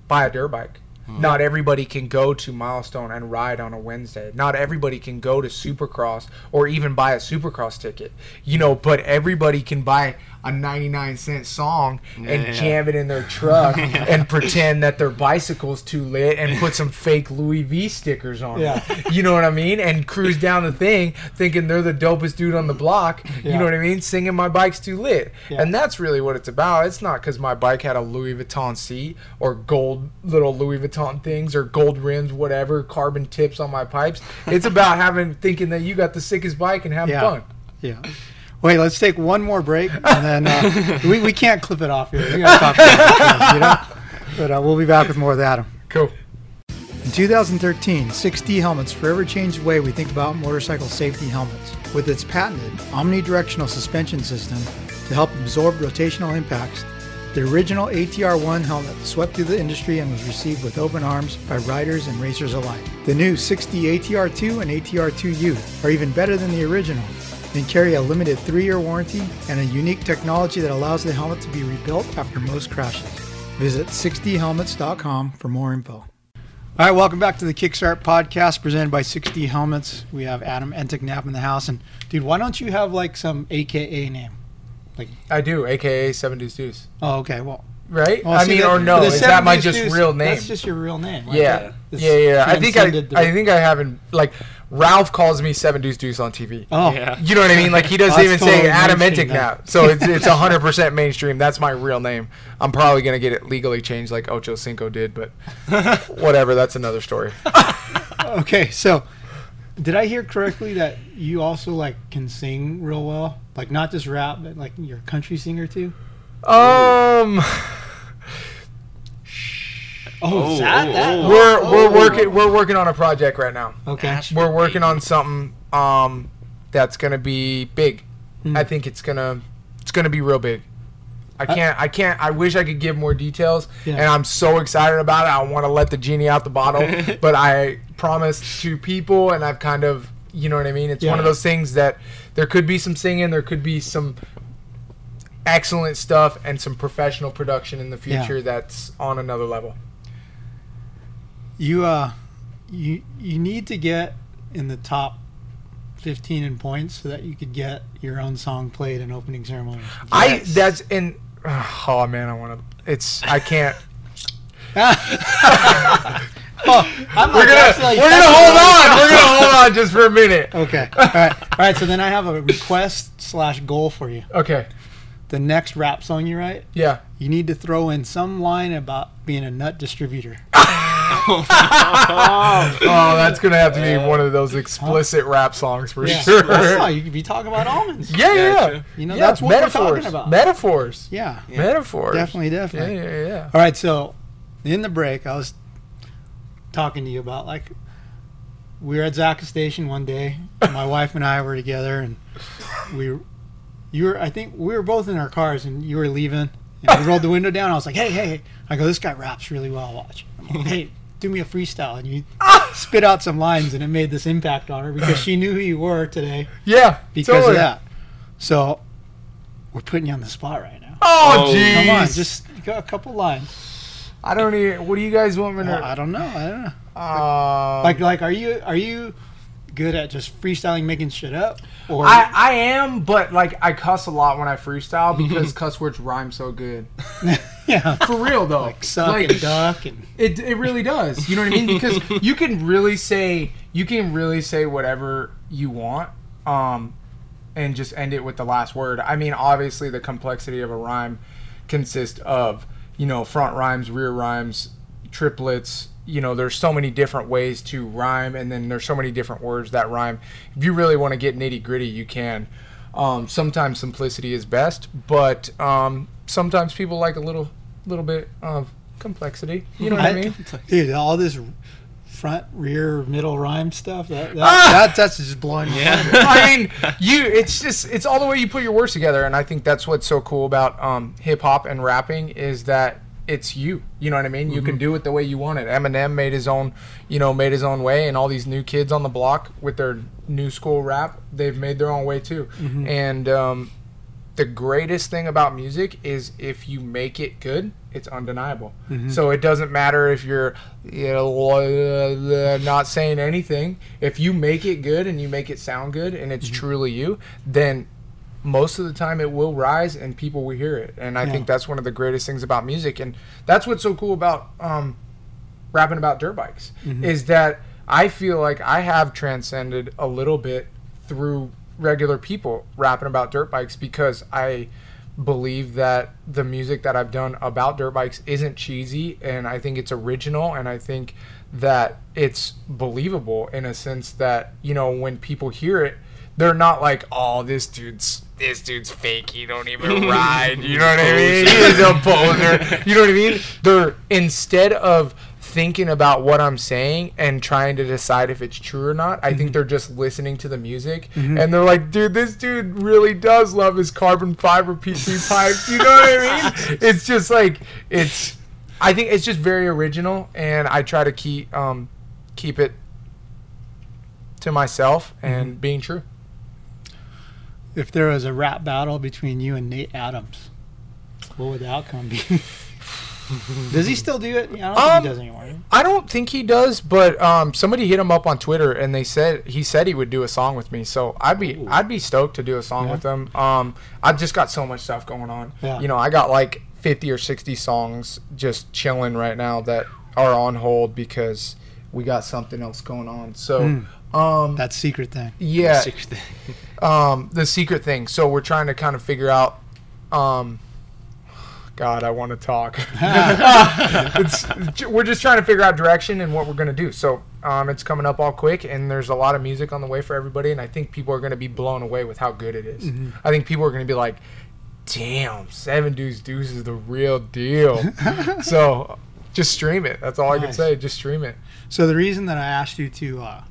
buy a dirt bike. Mm-hmm. Not everybody can go to Milestone and ride on a Wednesday. Not everybody can go to Supercross or even buy a Supercross ticket. You know, but everybody can buy a 99 cent song and Yeah. jam it in their truck and pretend that their bicycle's too lit and put some fake Louis V stickers on Yeah. it. You know what I mean? And cruise down the thing thinking they're the dopest dude on the block. You know what I mean? Singing my bike's too lit. Yeah. And that's really what it's about. It's not because my bike had a Louis Vuitton seat or gold little Louis Vuitton things or gold rims, whatever, carbon tips on my pipes. It's about having thinking that you got the sickest bike and having Yeah. fun. Yeah. Wait, let's take one more break, and then uh, we, we can't clip it off here. We gotta talk about this, you know? But uh, we'll be back with more with Adam. Cool. In 2013, 6D Helmets forever changed the way we think about motorcycle safety helmets. With its patented omnidirectional suspension system to help absorb rotational impacts, the original ATR-1 helmet swept through the industry and was received with open arms by riders and racers alike. The new 6D ATR-2 and ATR-2 Youth are even better than the original and carry a limited three-year warranty and a unique technology that allows the helmet to be rebuilt after most crashes. Visit 6dhelmets.com for more info. All right, welcome back to the Kickstart podcast presented by 6D Helmets. We have Adam Enticknap in the house. And, dude, why don't you have, like, some AKA name? Like I do, aka Seven Deuce Deuce. Oh, okay. Well, Right? well, I mean, or no, is that my Deuce just Deuce, real name? That's just your real name. yeah, It's yeah, yeah. I think I, the- I think I haven't like Ralph calls me Seven Deuce Deuce on TV. Oh, Yeah. You know what I mean? Like he doesn't even totally say Adam mainstream now. now, so it's it's hundred percent mainstream. That's my real name. I'm probably gonna get it legally changed like Ocho Cinco did, but whatever. That's another story. Okay, so did I hear correctly that you also, like, can sing real well? Like, not just rap, but, like, you're a country singer, too? Um, Oh, Oh, that, oh, that, oh. we're oh, we're oh. working we're working on a project right now. Okay. Ash- We're working on something um that's gonna be big. Hmm. I think it's gonna it's gonna be real big. I can't I can't I wish I could give more details Yeah. and I'm so excited about it. I want to let the genie out the bottle, but I promised to people and I've kind of you know what I mean? It's one of those things that there could be some singing, there could be some excellent stuff and some professional production in the Yeah. future that's on another level. You uh, you you need to get in the top fifteen in points so that you could get your own song played in opening ceremony. I that's in oh man, I want to it's I can't oh, I'm We're gonna like, we're gonna hold on. We're gonna hold on just for a minute. Okay. All right. All right. So then I have a request slash goal for you. Okay. The next rap song you write, Yeah. you need to throw in some line about being a nut distributor. Oh, oh, that's gonna have to be one of those explicit rap songs for Yeah. sure. That's not- you could be talking about almonds. Yeah, yeah, yeah. You know, Yeah, that's what metaphors. we're talking about. Metaphors. yeah. Metaphors. Definitely, Yeah, definitely. yeah, yeah. All right, so in the break, I was talking to you about like we were at Zaca Station one day. My wife and I were together, and we were, you were I think we were both in our cars, and you were leaving. And we rolled the window down. I was like, "Hey, hey!" hey. I go, "This guy raps really well. Watch." I'm like, hey, do me a freestyle, and you spit out some lines, and it made this impact on her because she knew who you were today Yeah. because totally. of that. So we're putting you on the spot right now. Oh, Oh, jeez. Come on, just go a couple lines. I don't even. What do you guys want me Well, to? I don't know. I don't know. Um, Like, like, are you are you good at just freestyling, making shit up, or I, I am, but like I cuss a lot when I freestyle because cuss words rhyme so good. yeah, For real though, like suck and duck and It, it really does. You know what I mean? Because you can really say you can really say whatever you want, um, and just end it with the last word. I mean, obviously the complexity of a rhyme consists of you know front rhymes, rear rhymes, triplets. You know, there's so many different ways to rhyme, and then there's so many different words that rhyme. If you really want to get nitty gritty, you can. Um, sometimes simplicity is best, but um, sometimes people like a little, little bit of complexity. You know what I, mean? dude, all this front, rear, middle rhyme stuff. That, that, Ah! that that's just blowing. mind. I mean, you. It's just it's all the way you put your words together, and I think that's what's so cool about um, hip hop and rapping is that it's you. You know what I mean? You can mm-hmm. do it the way you want it. Eminem made his own, you know, made his own way, and all these new kids on the block with their new school rap, they've made their own way too. Mm-hmm. And um, the greatest thing about music is if you make it good, it's undeniable. Mm-hmm. So it doesn't matter if you're you know, not saying anything. If you make it good and you make it sound good and it's truly you, then most of the time it will rise and people will hear it. And I Yeah. think that's one of the greatest things about music. And that's what's so cool about um, rapping about dirt bikes is that I feel like I have transcended a little bit through regular people rapping about dirt bikes because I believe that the music that I've done about dirt bikes isn't cheesy and I think it's original and I think that it's believable in a sense that you know when people hear it they're not like oh this dude's this dude's fake he don't even ride you know what I oh, mean he is a poser you know what I mean they're instead of thinking about what I'm saying and trying to decide if it's true or not. I think mm-hmm. they're just listening to the music mm-hmm. and they're like, dude, this dude really does love his carbon fiber PC pipes. You know what I mean? It's just like it's. I think it's just very original, and I try to keep um, keep it to myself and mm-hmm. being true. If there was a rap battle between you and Nate Adams, what would the outcome be? Does he still do it? Yeah, I don't think Um, he does anymore. I don't think he does, but um, somebody hit him up on Twitter and they said he said he would do a song with me. So I'd be I'd be stoked to do a song Yeah. with him. Um, I've just got so much stuff going on. Yeah. You know, I got like fifty or sixty songs just chilling right now that are on hold because we got something else going on. So, um, That secret thing. yeah, Secret thing. um, the secret thing. So we're trying to kind of figure out. Um, God, I want to talk. it's, we're just trying to figure out direction and what we're gonna do. So um, it's coming up all quick, and there's a lot of music on the way for everybody. And I think people are gonna be blown away with how good it is. I think people are gonna be like, "Damn, Seven Deuce Deuce is the real deal." so just stream it. That's all I can say. Just stream it. So the reason that I asked you to uh,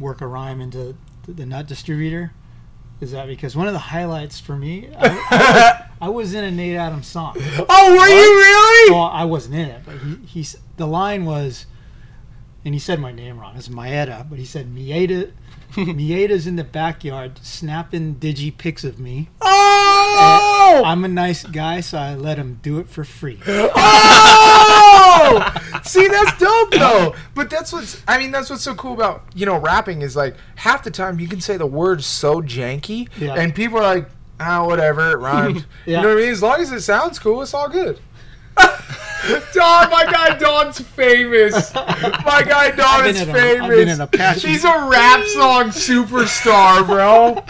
work a rhyme into the, nut distributor is that because one of the highlights for me, I, I, was, I was in a Nate Adams song. Oh, were you really? Well, I wasn't in it, but he, he's the line was, and he said my name wrong. It's Maeda, but he said Mieta. Mieda's in the backyard snapping digi pics of me. Oh! I'm a nice guy, so I let him do it for free. Oh! See, that's dope though. But that's what's I mean, that's what's so cool about, you know, rapping is like half the time you can say the words so janky Yeah. and people are like, ah, whatever, it rhymes. Yeah. You know what I mean? As long as it sounds cool, it's all good. Donn, my guy Donn's famous. My guy Donn been is in a- famous. I've been in Apache. He's a rap song superstar, bro.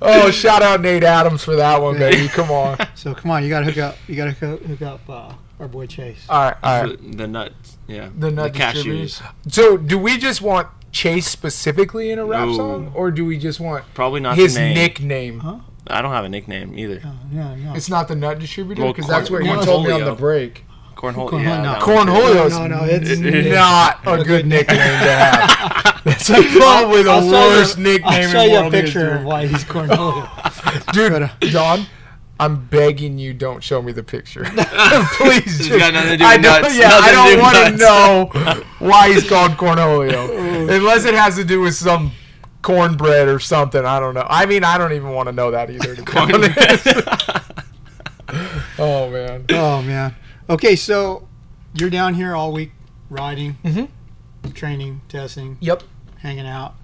Oh, shout out Nate Adams for that one, baby. Come on. So come on, you gotta hook up. You gotta hook, hook up uh, our boy Chase. All right, all right. The nuts. Yeah. the nut cashews. So, do we just want Chase specifically in a rap No. song, or do we just want Probably not his the name. nickname? Huh? I don't have a nickname either. Oh, yeah, no. It's not the nut distributor Well, because that's what corn- he told me on the break. Cornhole. Cornhole- yeah, no. that one. Cornholio is No, no, it's- not a good nickname to have. That's like probably the I'll show you- worst nickname I'll show in you a picture history. of why he's Cornholio. Dude, Donn, uh, I'm begging you, don't show me the picture. Please, It's just- got nothing to do I don't, nuts. Yeah, Nothing I do don't want to know why he's called Cornholio, unless it has to do with some cornbread or something. I don't know. I mean, I don't even want to know that either. To be oh man. oh man. Okay, so you're down here all week riding, Mhm. training, testing, Yep. hanging out.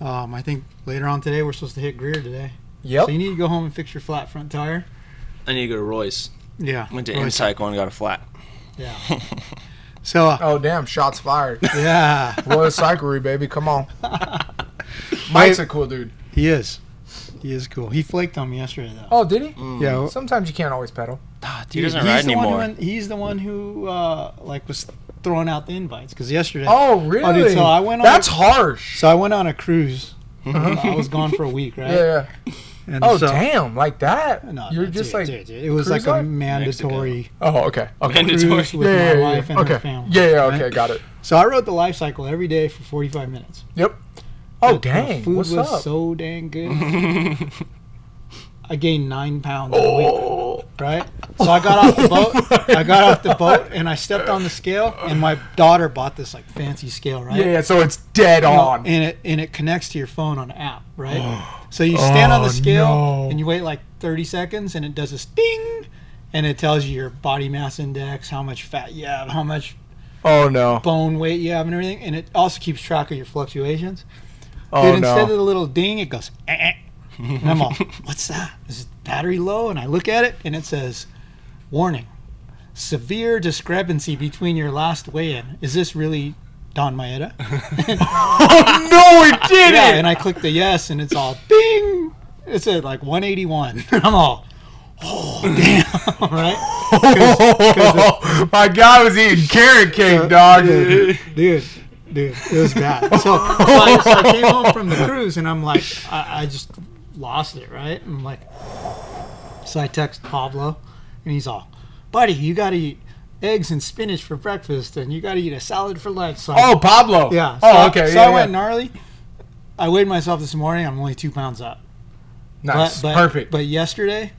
Um, I think later on today we're supposed to hit Greer today. Yep. So you need to go home and fix your flat front tire. I need to go to Royce. Yeah. Went to Royce- Incycle and got a flat. Yeah. So uh, Oh damn! Shots fired. yeah, Royal Cyclery, baby. Come on. Mike's a cool dude. he is. He is cool. He flaked on me yesterday though. Oh, did he? yeah. well, Sometimes you can't always pedal. ah, He dude, doesn't he's ride the one who anymore. went- he's the one who uh, like was throwing out the invites because yesterday. Oh really? dude, so I went on That's a- harsh. So I went on a cruise. I was gone for a week, right? Yeah, yeah. And Oh so, damn! Like that? No, You're no, just dude, like dude, dude, it was cruise like a line? mandatory Oh, okay. Okay. Mandatory. cruise with Yeah, my yeah, yeah, wife and okay. her family. Yeah, yeah, right? okay, got it. So I rode the life cycle every day for 45 minutes. Yep. Oh The- the dang! food What's was up? so dang good. I gained nine pounds in a week. Oh. Right? So I got off the boat. Oh I got off the boat and I stepped on the scale. And my daughter bought this like fancy scale, right? yeah, yeah, so it's dead You know, on. and it and it connects to your phone on an app, right? Oh. so you stand on Oh, the scale no. and you wait like 30 seconds, and it does this ding, and it tells you your body mass index, how much fat you have, how much Oh no! bone weight you have, and everything, and it also keeps track of your fluctuations. Oh Dude, instead of the little ding, it goes. Eh, eh. And I'm all, what's that? Is it battery low? And I look at it, and it says, warning, severe discrepancy between your last weigh-in. Is this really Donn Maeda? Oh no! It did yeah, it! and I click the yes, and it's all bing. It said like 181. I'm all, oh damn, right? My guy was eating carrot cake, dog. dude, dude, dude, it was bad. So, oh. so, I, so I came home from the cruise, and I'm like, I, I just lost it, right? And I'm like, so I text Pablo, and he's all, buddy, you got to eat eggs and spinach for breakfast, and you got to eat a salad for lunch. So I- Oh, Pablo. yeah. Oh, so- okay. So yeah, I went yeah. gnarly. I weighed myself this morning. I'm only two pounds up. Nice. But, but, Perfect. But yesterday,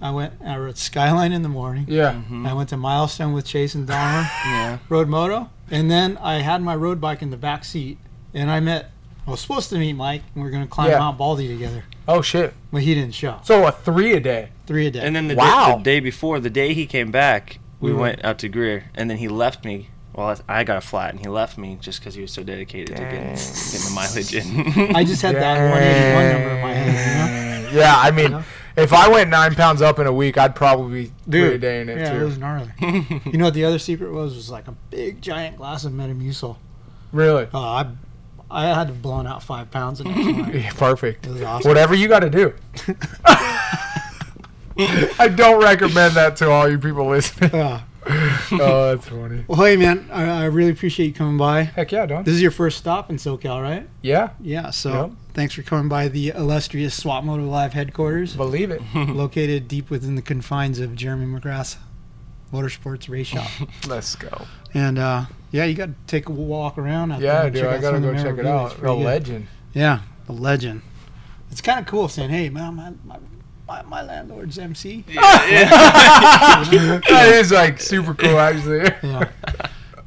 I went. I rode Skyline in the morning. yeah. Mm-hmm. I went to Milestone with Chase and Dahmer. Yeah. Rode moto, and then I had my road bike in the back seat, and I met. I was supposed to meet Mike, and we are gonna climb Yeah. Mount Baldy together, Oh shit. but he didn't show. So a three a day. Three a day. And then the, Wow. day, the day before, the day he came back, we We went out to Greer, and then he left me. Well, I I got a flat, and he left me just because he was so dedicated to getting, getting the mileage in. I just had that 181 number in my head. Yeah, I mean, know? If I went nine pounds up in a week, I'd probably be You know? three a day in it yeah, too. it was gnarly. you know what the other secret was? Was like a big giant glass of Metamucil. really? Oh, I, I had to blown out five pounds in next morning. Yeah, perfect. It was awesome. Whatever you got to do. I don't recommend that to all you people listening. Yeah. oh, that's funny. Well, hey man, I, I really appreciate you coming by. Heck yeah, don't. This is your first stop in SoCal, right? Yeah, Yeah. So Yep. Thanks for coming by the illustrious Swap Moto Live headquarters, believe it. located deep within the confines of Jeremy McGrath Motorsports Race Shop. Let's go. and uh, yeah, you got to take a walk around. out Yeah, and dude, I gotta go of the check it out. It's The good. legend. Yeah, the legend. It's kind of cool saying, "Hey, man, my my, my, my landlord's MC." Yeah, that is like super cool, actually. Yeah.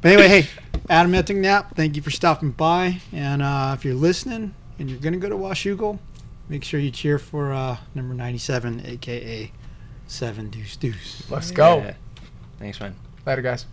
But anyway, hey, Adam Enticknap, thank you for stopping by. And uh, if you're listening and you're going to go to Washougal, make sure you cheer for uh, number 97, aka Seven Deuce Deuce. Let's go. Thanks, man. Later, guys.